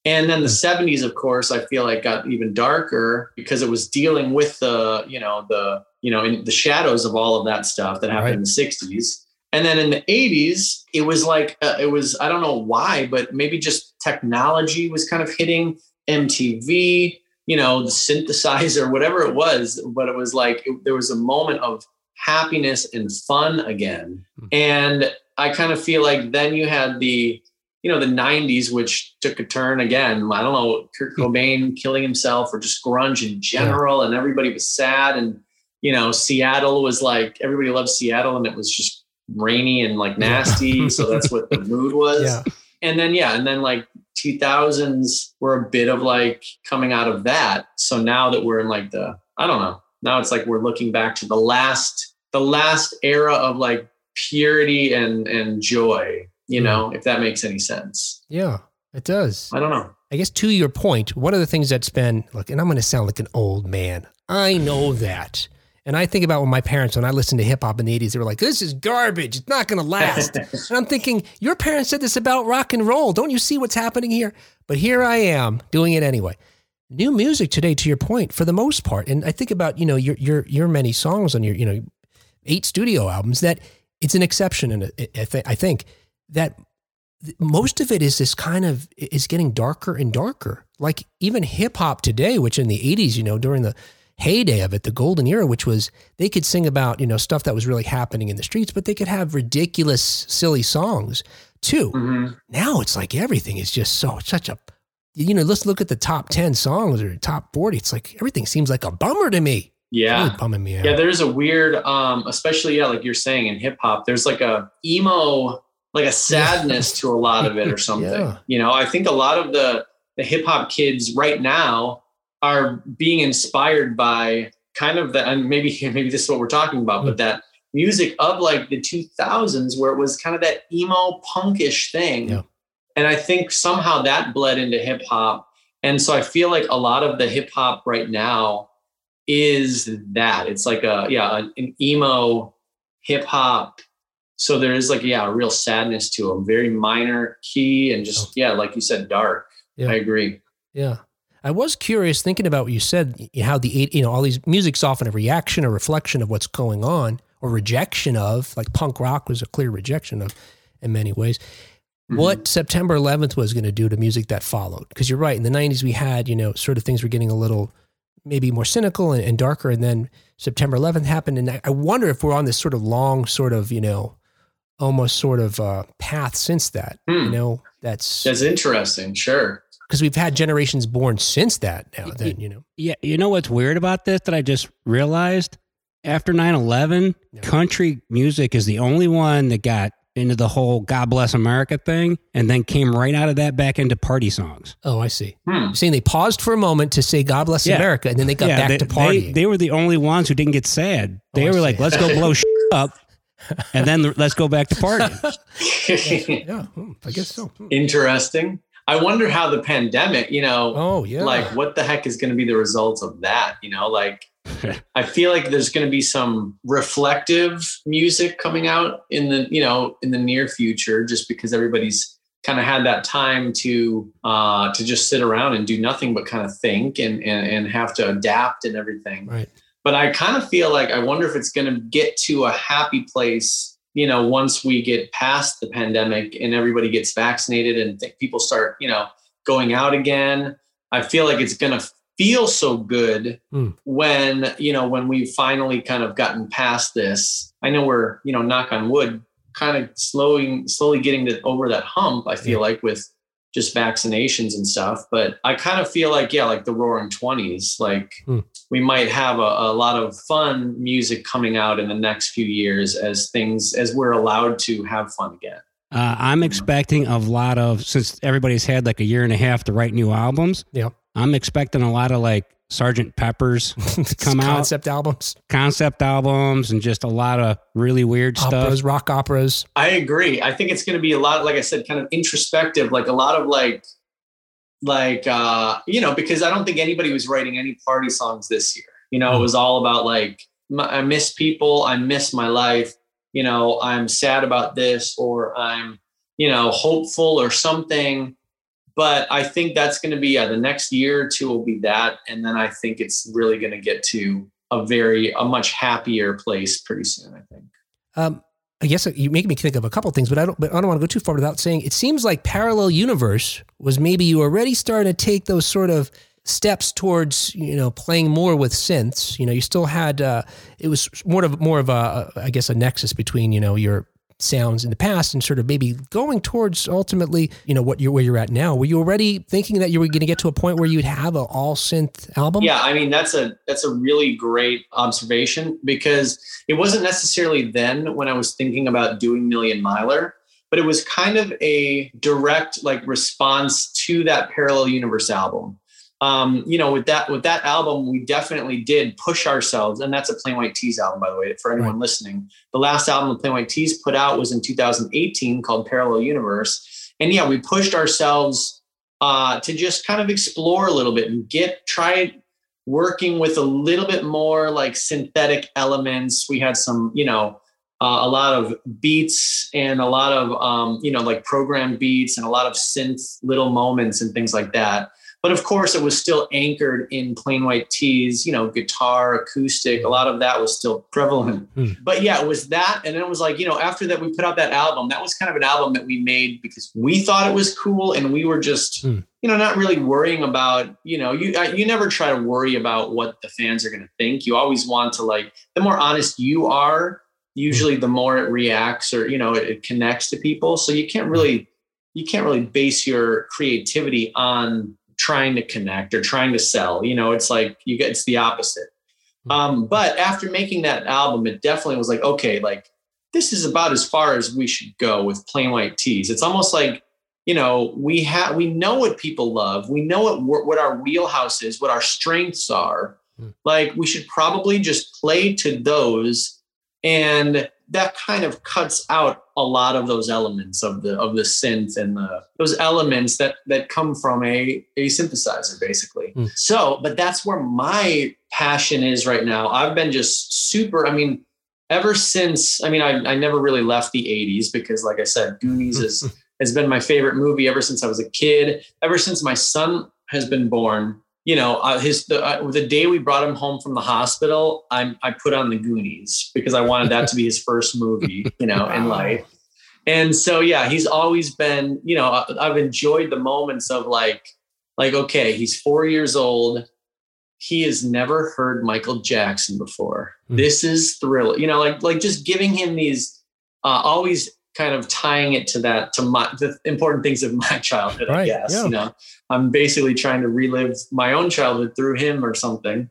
And then the 70s, of course, I feel like got even darker because it was dealing with the, you know, the, you know, in the shadows of all of that stuff that happened Right. in the 60s. And then in the 80s, it was like, uh, it was, I don't know why, but maybe just technology was kind of hitting MTV, you know, the synthesizer, whatever it was. But it was like, it, there was a moment of happiness and fun again. Mhm. And I kind of feel like then you had the, you know, the 90s, which took a turn again. I don't know, Kurt hmm. Cobain killing himself or just grunge in general, and everybody was sad. And, you know, Seattle was like, everybody loved Seattle, and it was just rainy and like nasty. so that's what the mood was. Yeah. And then, yeah, and then like 2000s were a bit of like coming out of that. So now that we're in like the, I don't know, now it's like we're looking back to the last, the last era of like purity and and joy you know if that makes any sense Yeah. It does. I don't know. I guess to your point, one of the things that's been look, and I'm going to sound like an old man. I know that. And I think about when my parents, when I listened to hip hop in the 80s, they were like, this is garbage. It's not going to last. and I'm thinking, your parents said this about rock and roll. Don't you see what's happening here? But here I am doing it anyway. New music today, to your point, for the most part. And I think about, you know, your, your, your many songs on your, you know, eight studio albums that it's an exception. And I think that most of it is this kind of is getting darker and darker. Like even hip hop today, which in the 80s, you know, during the heyday of it, the golden era, which was they could sing about, you know, stuff that was really happening in the streets, but they could have ridiculous, silly songs too. Mm-hmm. Now it's like everything is just so such a you know, let's look at the top 10 songs or top 40. It's like everything seems like a bummer to me. Yeah. Really bumming me out. Yeah, there's a weird um, especially yeah, like you're saying in hip hop, there's like a emo like a sadness to a lot of it or something. yeah. You know, I think a lot of the the hip hop kids right now are being inspired by kind of the and maybe maybe this is what we're talking about, but mm. that music of like the 2000s where it was kind of that emo punkish thing. Yeah. And I think somehow that bled into hip hop. And so I feel like a lot of the hip hop right now is that. It's like a yeah, an emo hip hop so there is like yeah a real sadness to them very minor key and just yeah like you said dark. Yeah. i agree. Yeah. I was curious thinking about what you said how the eight you know all these music's often a reaction or reflection of what's going on or rejection of like punk rock was a clear rejection of in many ways. Mm-hmm. what september 11th was going to do to music that followed? Because you're right in the 90s we had you know sort of things were getting a little maybe more cynical and, and darker and then september 11th happened and I, I wonder if we're on this sort of long sort of you know almost sort of uh, path since that. Hmm. You know, that's that's interesting. Sure, because we've had generations born since that. Now, then you know. Yeah, you know what's weird about this that I just realized after 9-11, yeah. country music is the only one that got into the whole God bless America thing and then came right out of that back into party songs. Oh, I see. Hmm. saying they paused for a moment to say God bless yeah. America and then they got yeah, back they, to party. They, they, were the only ones who didn't get sad. They oh, were like, let's go blow up and then let's go back to partying. yeah, hmm, I guess so. Interesting. I wonder how the pandemic, you know, oh yeah, like what the heck is going to be the results of that? You know, like I feel like there's going to be some reflective music coming out in the, you know, in the near future, just because everybody's kind of had that time to uh, to just sit around and do nothing but kind of think and and, and have to adapt and everything. Right but I kind of feel like I wonder if it's going to get to a happy place, you know, once we get past the pandemic and everybody gets vaccinated and people start, you know, going out again. I feel like it's going to feel so good mm. when, you know, when we've finally kind of gotten past this. I know we're, you know, knock on wood, kind of slowing, slowly getting to over that hump. I feel yeah. like with just vaccinations and stuff. But I kind of feel like, yeah, like the roaring 20s, like mm. we might have a, a, lot of fun music coming out in the next few years as things, as we're allowed to have fun again. Uh, I'm expecting a lot of, since everybody's had like a year and a half to write new albums. Yeah. I'm expecting a lot of like Sergeant Pepper's to come out. Concept albums. Concept albums and just a lot of really weird operas, stuff. rock operas. I agree. I think it's going to be a lot, like I said, kind of introspective, like a lot of like, like, uh, you know, because I don't think anybody was writing any party songs this year. You know, mm. it was all about like, I miss people, I miss my life, you know, I'm sad about this, or I'm, you know, hopeful or something but I think that's going to be yeah, the next year or two will be that, and then I think it's really going to get to a very a much happier place pretty soon. I think. Um, I guess you make me think of a couple things, but I don't. But I don't want to go too far without saying it seems like parallel universe was maybe you already starting to take those sort of steps towards you know playing more with synths. You know, you still had uh, it was more of more of a I guess a nexus between you know your sounds in the past and sort of maybe going towards ultimately, you know, what you're where you're at now. Were you already thinking that you were going to get to a point where you'd have an all synth album? Yeah, I mean that's a that's a really great observation because it wasn't necessarily then when I was thinking about doing Million Miler, but it was kind of a direct like response to that Parallel Universe album um, you know, with that with that album, we definitely did push ourselves, and that's a Plain White T's album, by the way, for anyone right. listening. The last album the Plain White T's put out was in 2018 called Parallel Universe, and yeah, we pushed ourselves uh, to just kind of explore a little bit and get try working with a little bit more like synthetic elements. We had some, you know, uh, a lot of beats and a lot of um, you know like programmed beats and a lot of synth little moments and things like that but of course it was still anchored in Plain White T's you know guitar acoustic a lot of that was still prevalent mm. but yeah it was that and then it was like you know after that we put out that album that was kind of an album that we made because we thought it was cool and we were just mm. you know not really worrying about you know you you never try to worry about what the fans are going to think you always want to like the more honest you are usually the more it reacts or you know it, it, connects to people so you can't really you can't really base your creativity on trying to connect or trying to sell you know it's like you get it's the opposite hmm. um, but after making that album it definitely was like okay like this is about as far as we should go with Plain White T's it's almost like you know we have we know what people love we know what what our wheelhouse is what our strengths are hmm. like we should probably just play to those and that kind of cuts out a lot of those elements of the of the synth and the those elements that that come from a a synthesizer basically. Mm. so but that's where my passion is right now. I've been just super i mean ever since i mean i, I never really left the 80s because like i said goonies is has been my favorite movie ever since i was a kid. Ever since my son has been born you know, uh, his the, uh, the day we brought him home from the hospital, I I put on the Goonies because I wanted that to be his first movie, you know, wow. in life. And so yeah, he's always been, you know, I've enjoyed the moments of like like okay, he's 4 years old. He has never heard Michael Jackson before. Mm-hmm. This is thrill, you know, like like just giving him these uh, always kind of tying it to that to my the important things of my childhood right, i guess yeah. you know? I'm basically trying to relive my own childhood through him or something.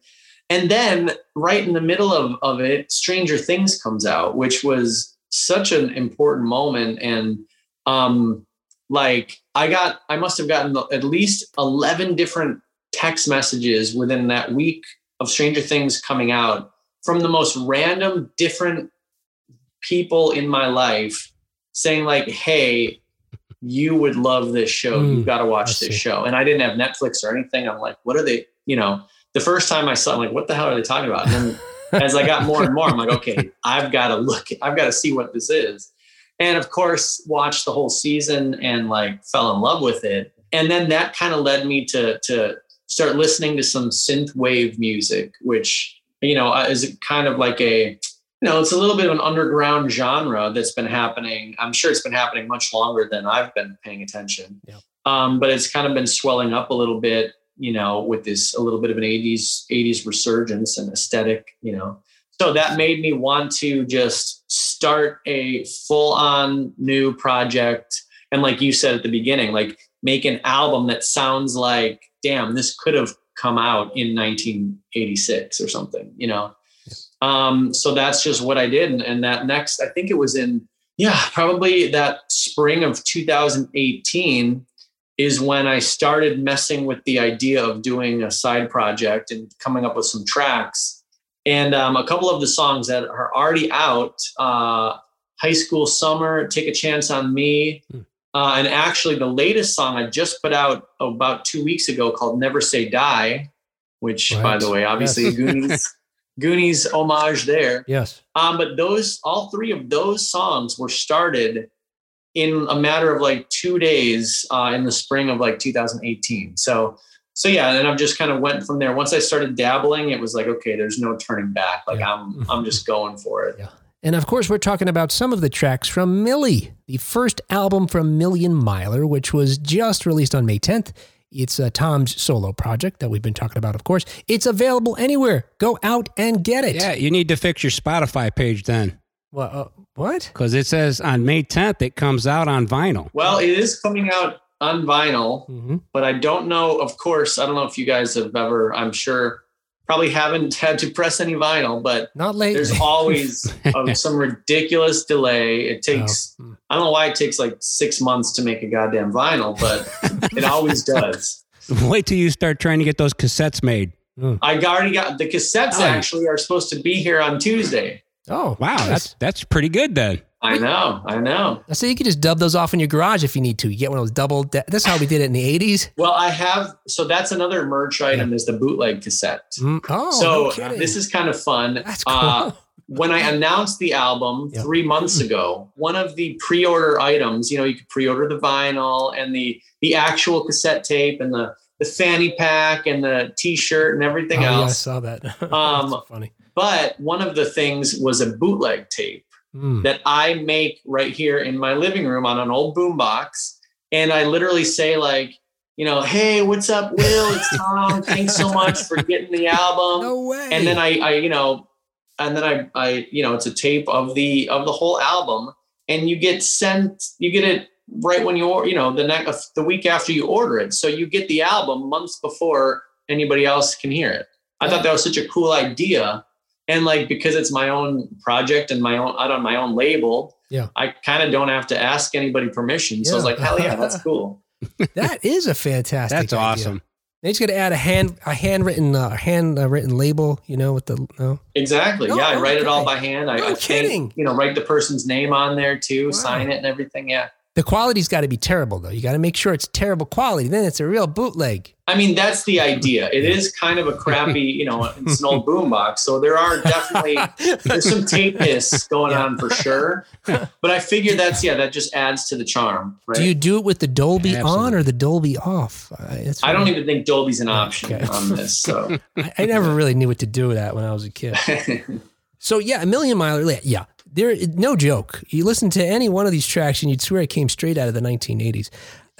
And then right in the middle of, of it stranger things comes out which was such an important moment. And um like i got i must have gotten at least 11 different text messages within that week of stranger things coming out from the most random different people in my life saying like, "Hey, you would love this show. Mm, You've got to watch this show." And I didn't have Netflix or anything. I'm like, "What are they?" You know, the first time I saw, I'm like, "What the hell are they talking about?" And then as I got more and more, I'm like, "Okay, I've got to look. I've got to see what this is." And of course, watched the whole season and like fell in love with it. And then that kind of led me to to start listening to some synth wave music, which you know is kind of like a you know, it's a little bit of an underground genre that's been happening. I'm sure it's been happening much longer than I've been paying attention. Yeah. Um, but it's kind of been swelling up a little bit, you know, with this a little bit of an 80s 80s resurgence and aesthetic, you know. So that made me want to just start a full on new project. And like you said at the beginning, like make an album that sounds like, damn, this could have come out in 1986 or something, you know. Um, so that's just what I did. And, and that next, I think it was in, yeah, probably that spring of 2018 is when I started messing with the idea of doing a side project and coming up with some tracks. And um, a couple of the songs that are already out uh, High School Summer, Take a Chance on Me. Hmm. Uh, and actually, the latest song I just put out about two weeks ago called Never Say Die, which, right. by the way, obviously yes. Goonies Goonies homage there. Yes. Um, but those, all three of those songs were started in a matter of like two days uh, in the spring of like 2018. So, so yeah, and I've just kind of went from there. Once I started dabbling, it was like, okay, there's no turning back. Like yeah. I'm, I'm just going for it. Yeah. And of course, we're talking about some of the tracks from Millie, the first album from Million Miler, which was just released on May 10th. It's uh, Tom's solo project that we've been talking about, of course. It's available anywhere. Go out and get it. Yeah, you need to fix your Spotify page then. Well, uh, what? Because it says on May 10th it comes out on vinyl. Well, it is coming out on vinyl, mm-hmm. but I don't know. Of course, I don't know if you guys have ever. I'm sure probably haven't had to press any vinyl, but not late. There's always some ridiculous delay. It takes, oh. I don't know why it takes like six months to make a goddamn vinyl, but it always does. Wait till you start trying to get those cassettes made. Mm. I already got the cassettes. Oh. Actually, are supposed to be here on Tuesday. Oh wow, that's that's pretty good then. I know, I know. So you could just dub those off in your garage if you need to. You get one of those double. De- that's how we did it in the '80s. Well, I have. So that's another merch item is the bootleg cassette. Mm, oh, so no uh, this is kind of fun. that's cool. Uh, when I announced the album Yep. three months ago, one of the pre-order items, you know, you could pre-order the vinyl and the the actual cassette tape and the the fanny pack and the T-shirt and everything oh, yeah, I saw that. Um, funny. But one of the things was a bootleg tape Mm. that I make right here in my living room on an old boombox, and I literally say like, you know, hey, what's up, Will? It's Tom. Thanks so much for getting the album No way. and then I, I you know and then I, I you know it's a tape of the of the whole album and you get sent you get it right when you you know the next the week after you order it so you get the album months before anybody else can hear it i thought that was such a cool idea and like because it's my own project and my own out on my own label Yeah. i kind of don't have to ask anybody permission so i was like hell yeah that's cool that is a fantastic. That's idea. awesome. They just got to add a hand a handwritten uh, hand uh, written label. You know, with the no. Exactly. No, yeah, I write it all by hand. I, No I paint, kidding. you know, write the person's name on there too, Wow. sign it and everything. Yeah. The quality's got to be terrible though. You got to make sure it's terrible quality. Then it's a real bootleg. I mean, that's the idea. It is kind of a crappy, you know, it's an old boombox. So there are definitely there's some tapeness going Yeah. on for sure. But I figure that's yeah, that just adds to the charm, right? Do you do it with the Dolby on or the Dolby off? Uh, I don't funny. even think Dolby's an option Okay. on this. So I, I never really knew what to do with that when I was a kid. So yeah, a million mile. Yeah, there. No joke. You listen to any one of these tracks, and you'd swear it came straight out of the 1980s.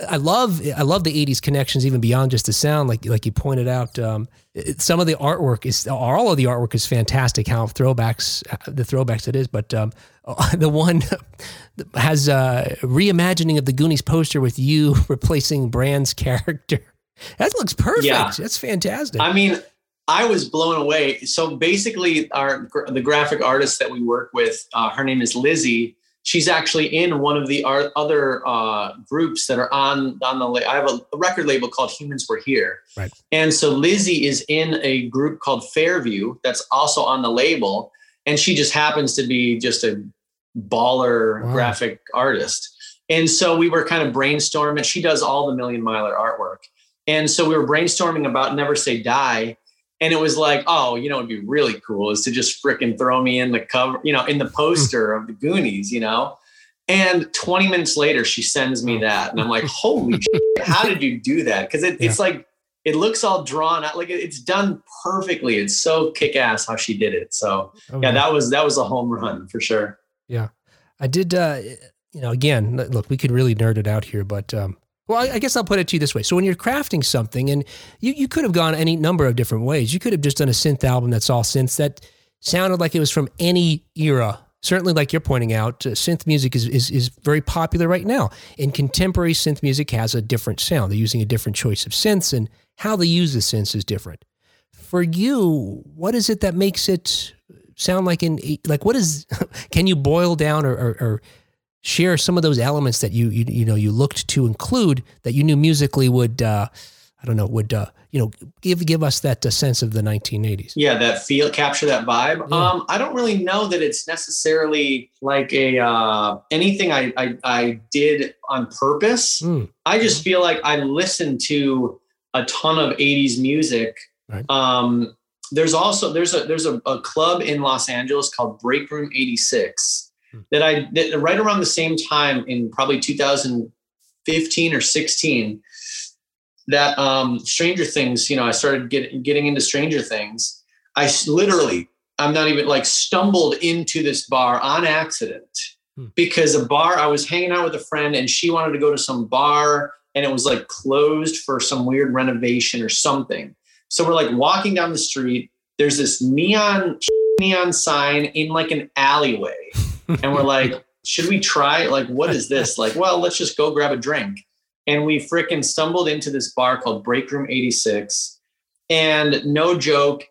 I love, I love the 80s connections, even beyond just the sound. Like, like you pointed out, um, it- some of the artwork is, all of the artwork is fantastic. How throwbacks, the throwbacks it is. But um, the one has a reimagining of the Goonies poster with you replacing Brand's character. That looks perfect. Yeah. That's fantastic. I mean, I was blown away. So basically, our the graphic artist that we work with, uh, her name is Lizzie. She's actually in one of the art, other uh, groups that are on on the. I have a, a record label called Humans Were Here, Right. and so Lizzie is in a group called Fairview that's also on the label, and she just happens to be just a baller Wow. graphic artist. And so we were kind of brainstorming. She does all the Million Miler artwork. And so we were brainstorming about Never Say Die. And it was like, oh, you know, it'd be really cool is to just fricking throw me in the cover, you know, in the poster of the Goonies, you know? And 20 minutes later, she sends me that. And I'm like, holy shit, how did you do that? Because it, it's like, it looks all drawn out. Like it's done perfectly. It's so kick ass how she did it. So Oh, yeah, that was, that was a home run for sure. Yeah, I did, uh, you know, again, look, we could really nerd it out here, but, um, well, I, I guess I'll put it to you this way. So when you're crafting something, and you, you could have gone any number of different ways. You could have just done a synth album that's all synths that sounded like it was from any era. Certainly, like you're pointing out, uh, synth music is, is is very popular right now. And contemporary synth music has a different sound. They're using a different choice of synths, and how they use the synths is different. For you, what is it that makes it sound like an like? What is? Can you boil down or, or, or share some of those elements that you you you know you looked to include that you knew musically would uh, I don't know would uh, you know give give us that uh, sense of the 1980s. Yeah, that feel capture that vibe. Yeah. Um, I don't really know that it's necessarily like a uh, anything I, I I did on purpose. Mm. I just feel like I listened to a ton of 80s music. Right. Um, there's also there's a there's a, a club in Los Angeles called Break Room 86 Hmm. That I that right around the same time in probably 2015 or 16 that um Stranger Things, you know, I started getting getting into Stranger Things. I literally I'm not even like stumbled into this bar on accident Hmm. because a bar I was hanging out with a friend and she wanted to go to some bar and it was like closed for some weird renovation or something. So we're like walking down the street. There's this neon neon sign in like an alleyway, and we're like, should we try? Like, what is this? Like, well, let's just go grab a drink. And we freaking stumbled into this bar called Break Room 86. And no joke,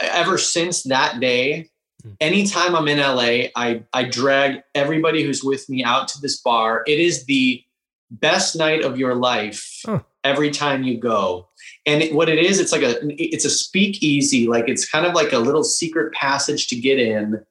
ever since that day, hmm. anytime I'm in LA, I, I drag everybody who's with me out to this bar. It is the best night of your life Huh. every time you go. And it- what it is, it's like a it's a speakeasy, like it's kind of like a little secret passage to get in.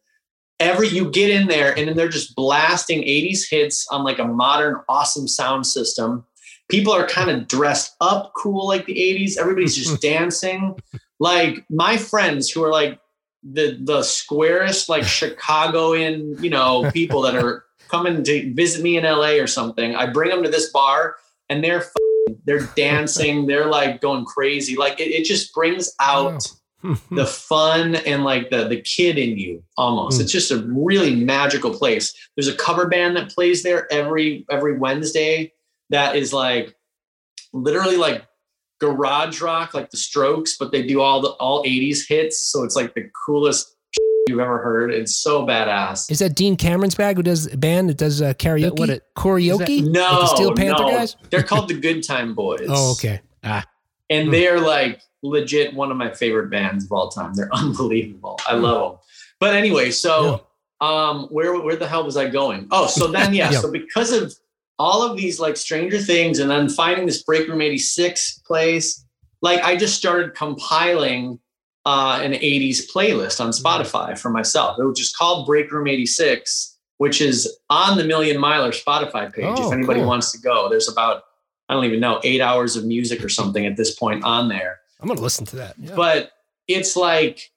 Every you get in there and then they're just blasting 80s hits on like a modern awesome sound system. People are kind of dressed up cool like the 80s everybody's just dancing. Like my friends who are like the the squarest like chicagoan you know people that are coming to visit me in la or something i bring them to this bar and they're they're dancing. They're like going crazy. Like it, it just brings out the fun and like the the kid in you almost. Mm. It's just a really magical place. There's a cover band that plays there every every Wednesday that is like literally like garage rock like the Strokes, but they do all the all 80s hits, so it's like the coolest you've ever heard. It's so badass. Is that Dean Cameron's bag who does a band that does uh, karaoke? What it, karaoke? That, no, the Steel Panther no. guys. They're called the Good Time Boys. oh, okay. Ah. And mm. they're like legit one of my favorite bands of all time. They're unbelievable. I love them. But anyway, so yeah. um, where where the hell was I going? Oh, so then yeah, yeah. so because of all of these like Stranger Things, and then finding this Break Room '86 place, like I just started compiling uh, an '80s playlist on. Spotify for myself. It was just called Break Room '86, which is on the Million Miler Spotify page. Oh, if anybody cool. wants to go, there's about I don't even know eight hours of music or something at this point on there. I'm gonna listen to that. Yeah. But it's like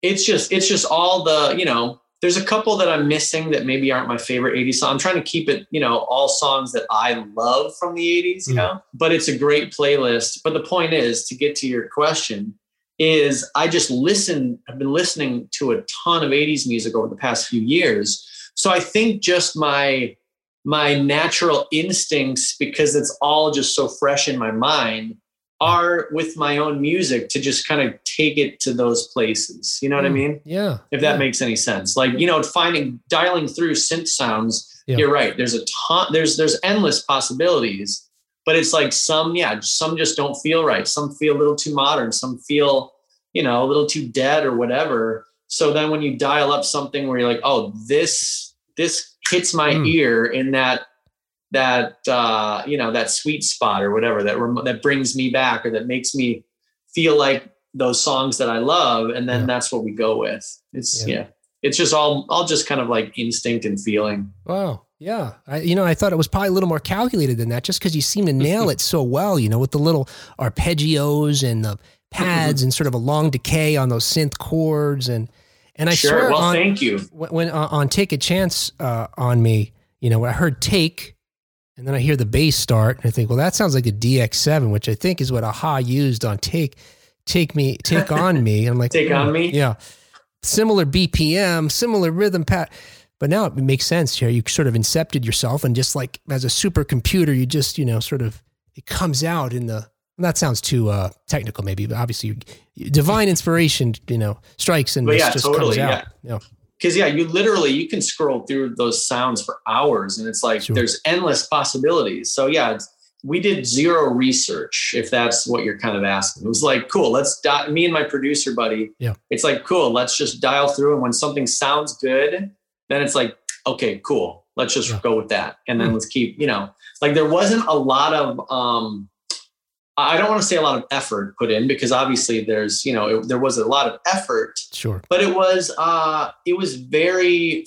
it's just it's just all the you know. There's a couple that I'm missing that maybe aren't my favorite 80s songs. I'm trying to keep it, you know, all songs that I love from the 80s, you mm. know. But it's a great playlist. But the point is to get to your question is I just listen. I've been listening to a ton of 80s music over the past few years. So I think just my my natural instincts because it's all just so fresh in my mind are with my own music to just kind of take it to those places. You know what mm, I mean? Yeah. If that yeah. makes any sense. Like, you know, finding dialing through synth sounds, yeah. you're right. There's a ton, there's there's endless possibilities. But it's like some, yeah, some just don't feel right. Some feel a little too modern. Some feel, you know, a little too dead or whatever. So then when you dial up something where you're like, oh, this this hits my mm. ear in that that uh, you know that sweet spot or whatever that rem- that brings me back or that makes me feel like those songs that I love, and then yeah. that's what we go with. It's yeah. yeah. it's just all all just kind of like instinct and feeling. Wow. Yeah, I, you know, I thought it was probably a little more calculated than that, just because you seem to nail it so well. You know, with the little arpeggios and the pads and sort of a long decay on those synth chords, and and I sure. swear, well, on, thank you. When, when uh, on take a chance uh, on me, you know, I heard take, and then I hear the bass start and I think, well, that sounds like a DX7, which I think is what a-ha used on Take Take Me Take On Me. I'm like, Take oh, On Me? Yeah. Similar BPM, similar rhythm pat. But now it makes sense here. You sort of incepted yourself and just like as a supercomputer, you just, you know, sort of it comes out in the that sounds too uh, technical, maybe, but obviously, divine inspiration, you know, strikes and yeah, just totally, comes out. Yeah. yeah because yeah you literally you can scroll through those sounds for hours and it's like sure. there's endless possibilities. So yeah we did zero research if that's what you're kind of asking. It was like cool let's di- me and my producer buddy yeah. it's like cool let's just dial through and when something sounds good then it's like okay cool let's just yeah. go with that. And then mm let's keep you know like there wasn't a lot of um I don't want to say a lot of effort put in because obviously there's, you know, it, there was a lot of effort. Sure. But it was, uh, it was very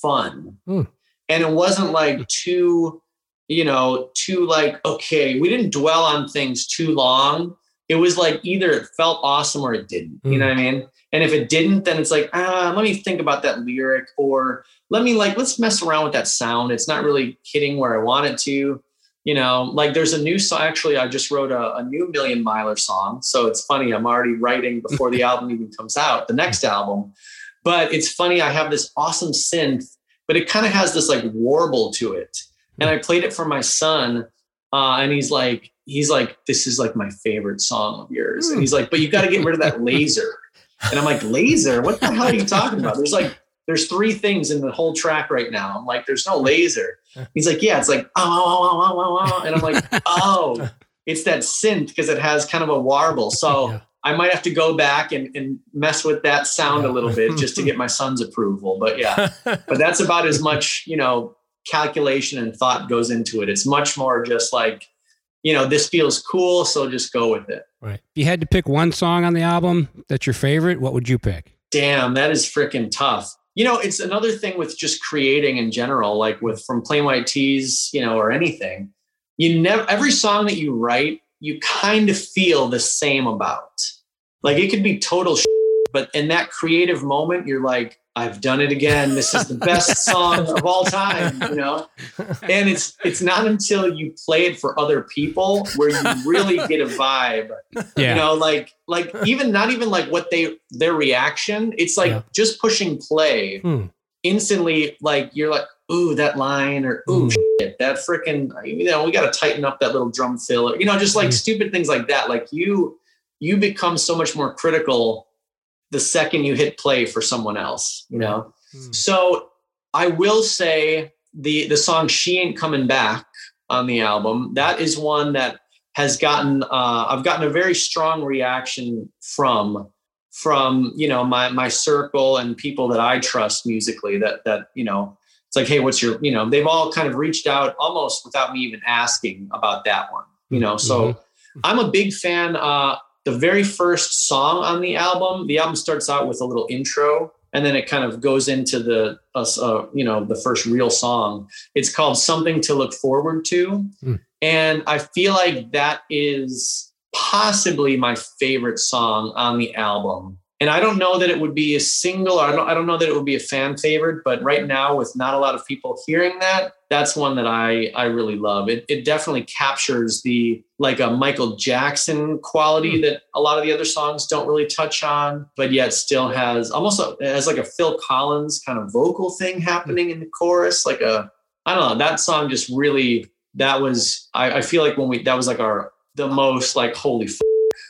fun. Mm. And it wasn't like too, you know, too like, okay, we didn't dwell on things too long. It was like either it felt awesome or it didn't. Mm. You know what I mean? And if it didn't, then it's like, ah, let me think about that lyric or let me like, let's mess around with that sound. It's not really hitting where I want it to you know, like there's a new song. Actually, I just wrote a, a, new Million Miler song. So it's funny. I'm already writing before the album even comes out, the next album. But it's funny. I have this awesome synth, but it kind of has this like warble to it. And I played it for my son, uh, and he's like, he's like, this is like my favorite song of yours. And he's like, but you got to get rid of that laser. And I'm like, laser? What the hell are you talking about? There's like there's three things in the whole track right now. I'm like, there's no laser. He's like, yeah, it's like, oh, oh, oh, oh, oh. and I'm like, oh, it's that synth because it has kind of a warble. So yeah. I might have to go back and, and mess with that sound yeah. a little bit just to get my son's approval. But yeah, but that's about as much, you know, calculation and thought goes into it. It's much more just like, you know, this feels cool, so just go with it. Right. If you had to pick one song on the album that's your favorite, what would you pick? Damn, that is freaking tough you know, it's another thing with just creating in general, like with from Plain White T's, you know, or anything. You never every song that you write, you kind of feel the same about. Like it could be total, shit, but in that creative moment, you're like, I've done it again. This is the best song of all time, you know. And it's it's not until you play it for other people where you really get a vibe. Yeah. You know, like like even not even like what they their reaction. It's like Yeah. just pushing play Hmm. instantly. Like you're like, ooh, that line, or ooh, Mm. shit, that freaking. You know, we got to tighten up that little drum fill. Or, you know, just like Mm. stupid things like that. Like you you become so much more critical the second you hit play for someone else. You know. Hmm. So I will say the the song "She Ain't Coming Back" on the album that is one that has gotten uh, I've gotten a very strong reaction from from you know my my circle and people that I trust musically that that you know it's like hey what's your you know they've all kind of reached out almost without me even asking about that one you know so I'm a big fan uh the very first song on the album the album starts out with a little intro and then it kind of goes into the uh, uh, you know the first real song. It's called something to look forward to. Mm. and i feel like that is possibly my favorite song on the album. And i don't know that it would be a single or I don't, I don't know that it would be a fan favorite but right now with not a lot of people hearing that that's one that i i really love. It, it definitely captures the like a michael jackson quality hmm. that a lot of the other songs don't really touch on but yet still has almost a, has like a phil collins kind of vocal thing happening in the chorus like a i don't know that song just really that was i, I feel like when we that was like our the most like holy f-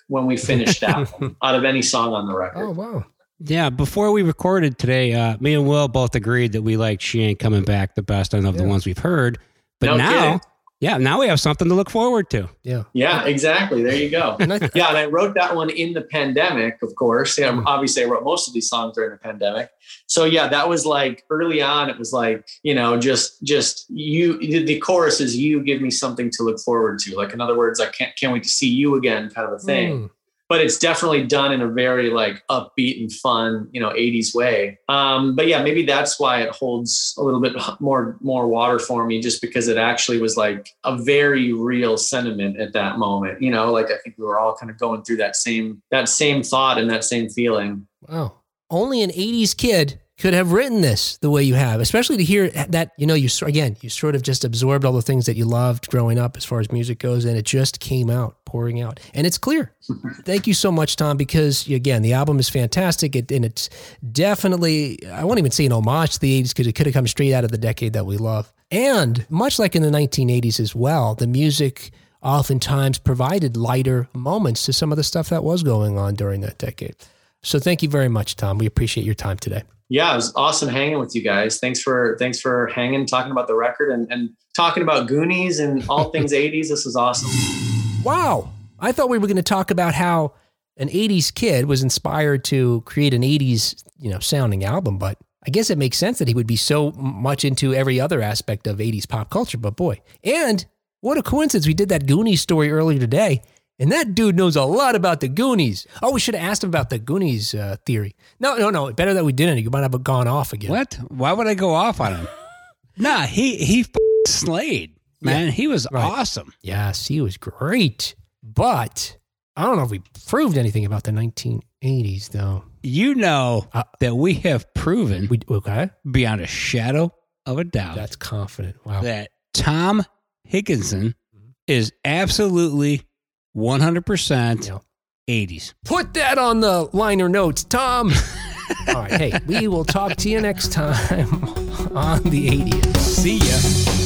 when we finished that out of any song on the record. Oh wow. Yeah, before we recorded today, uh, me and Will both agreed that we like She Ain't Coming Back the best of the ones we've heard. But No now, kidding. yeah, now we have something to look forward to. Yeah. yeah exactly there you go And I, yeah, and I wrote that one in the pandemic, of course. Yeah, Mm. obviously, I wrote most of these songs during the pandemic. So yeah, that was like early on. It was like you know, just just you. The chorus is you give me something to look forward to. Like in other words, I can't can't wait to see you again, kind of a thing. Mm. But it's definitely done in a very like upbeat and fun, you know, 80s way. Um, but yeah, maybe that's why it holds a little bit more more water for me, just because it actually was like a very real sentiment at that moment. You know, like I think we were all kind of going through that same that same thought and that same feeling. Wow. Only an 80s kid could have written this the way you have, especially to hear that, you know, you, again, you sort of just absorbed all the things that you loved growing up as far as music goes, and it just came out, pouring out. And it's clear. Thank you so much, Tom, because again, the album is fantastic. It, and it's definitely, I won't even say an homage to the 80s because it could have come straight out of the decade that we love. And much like in the 1980s as well, the music oftentimes provided lighter moments to some of the stuff that was going on during that decade. So thank you very much, Tom. We appreciate your time today. Yeah, it was awesome hanging with you guys. Thanks for thanks for hanging, talking about the record and, and talking about Goonies and all things 80s. This was awesome. Wow. I thought we were going to talk about how an 80s kid was inspired to create an 80s, you know, sounding album, but I guess it makes sense that he would be so much into every other aspect of 80s pop culture, but boy. And what a coincidence. We did that Goonies story earlier today, and that dude knows a lot about the Goonies. Oh, we should have asked him about the Goonies uh, theory. No, no, no. Better that we didn't. You might have gone off again. What? Why would I go off on him? nah, he he f- slayed, man. he was right. awesome. Yes, he was great. But I don't know if we proved anything about the 1980s, though. You know Uh, that we have proven We okay? beyond a shadow of a doubt That's confident. Wow. that Tom Higgenson Mm-hmm. is absolutely 100% Yeah. 80s. Put that on the liner notes, Tom. All right. Hey, we will talk to you next time on the 80s. See ya.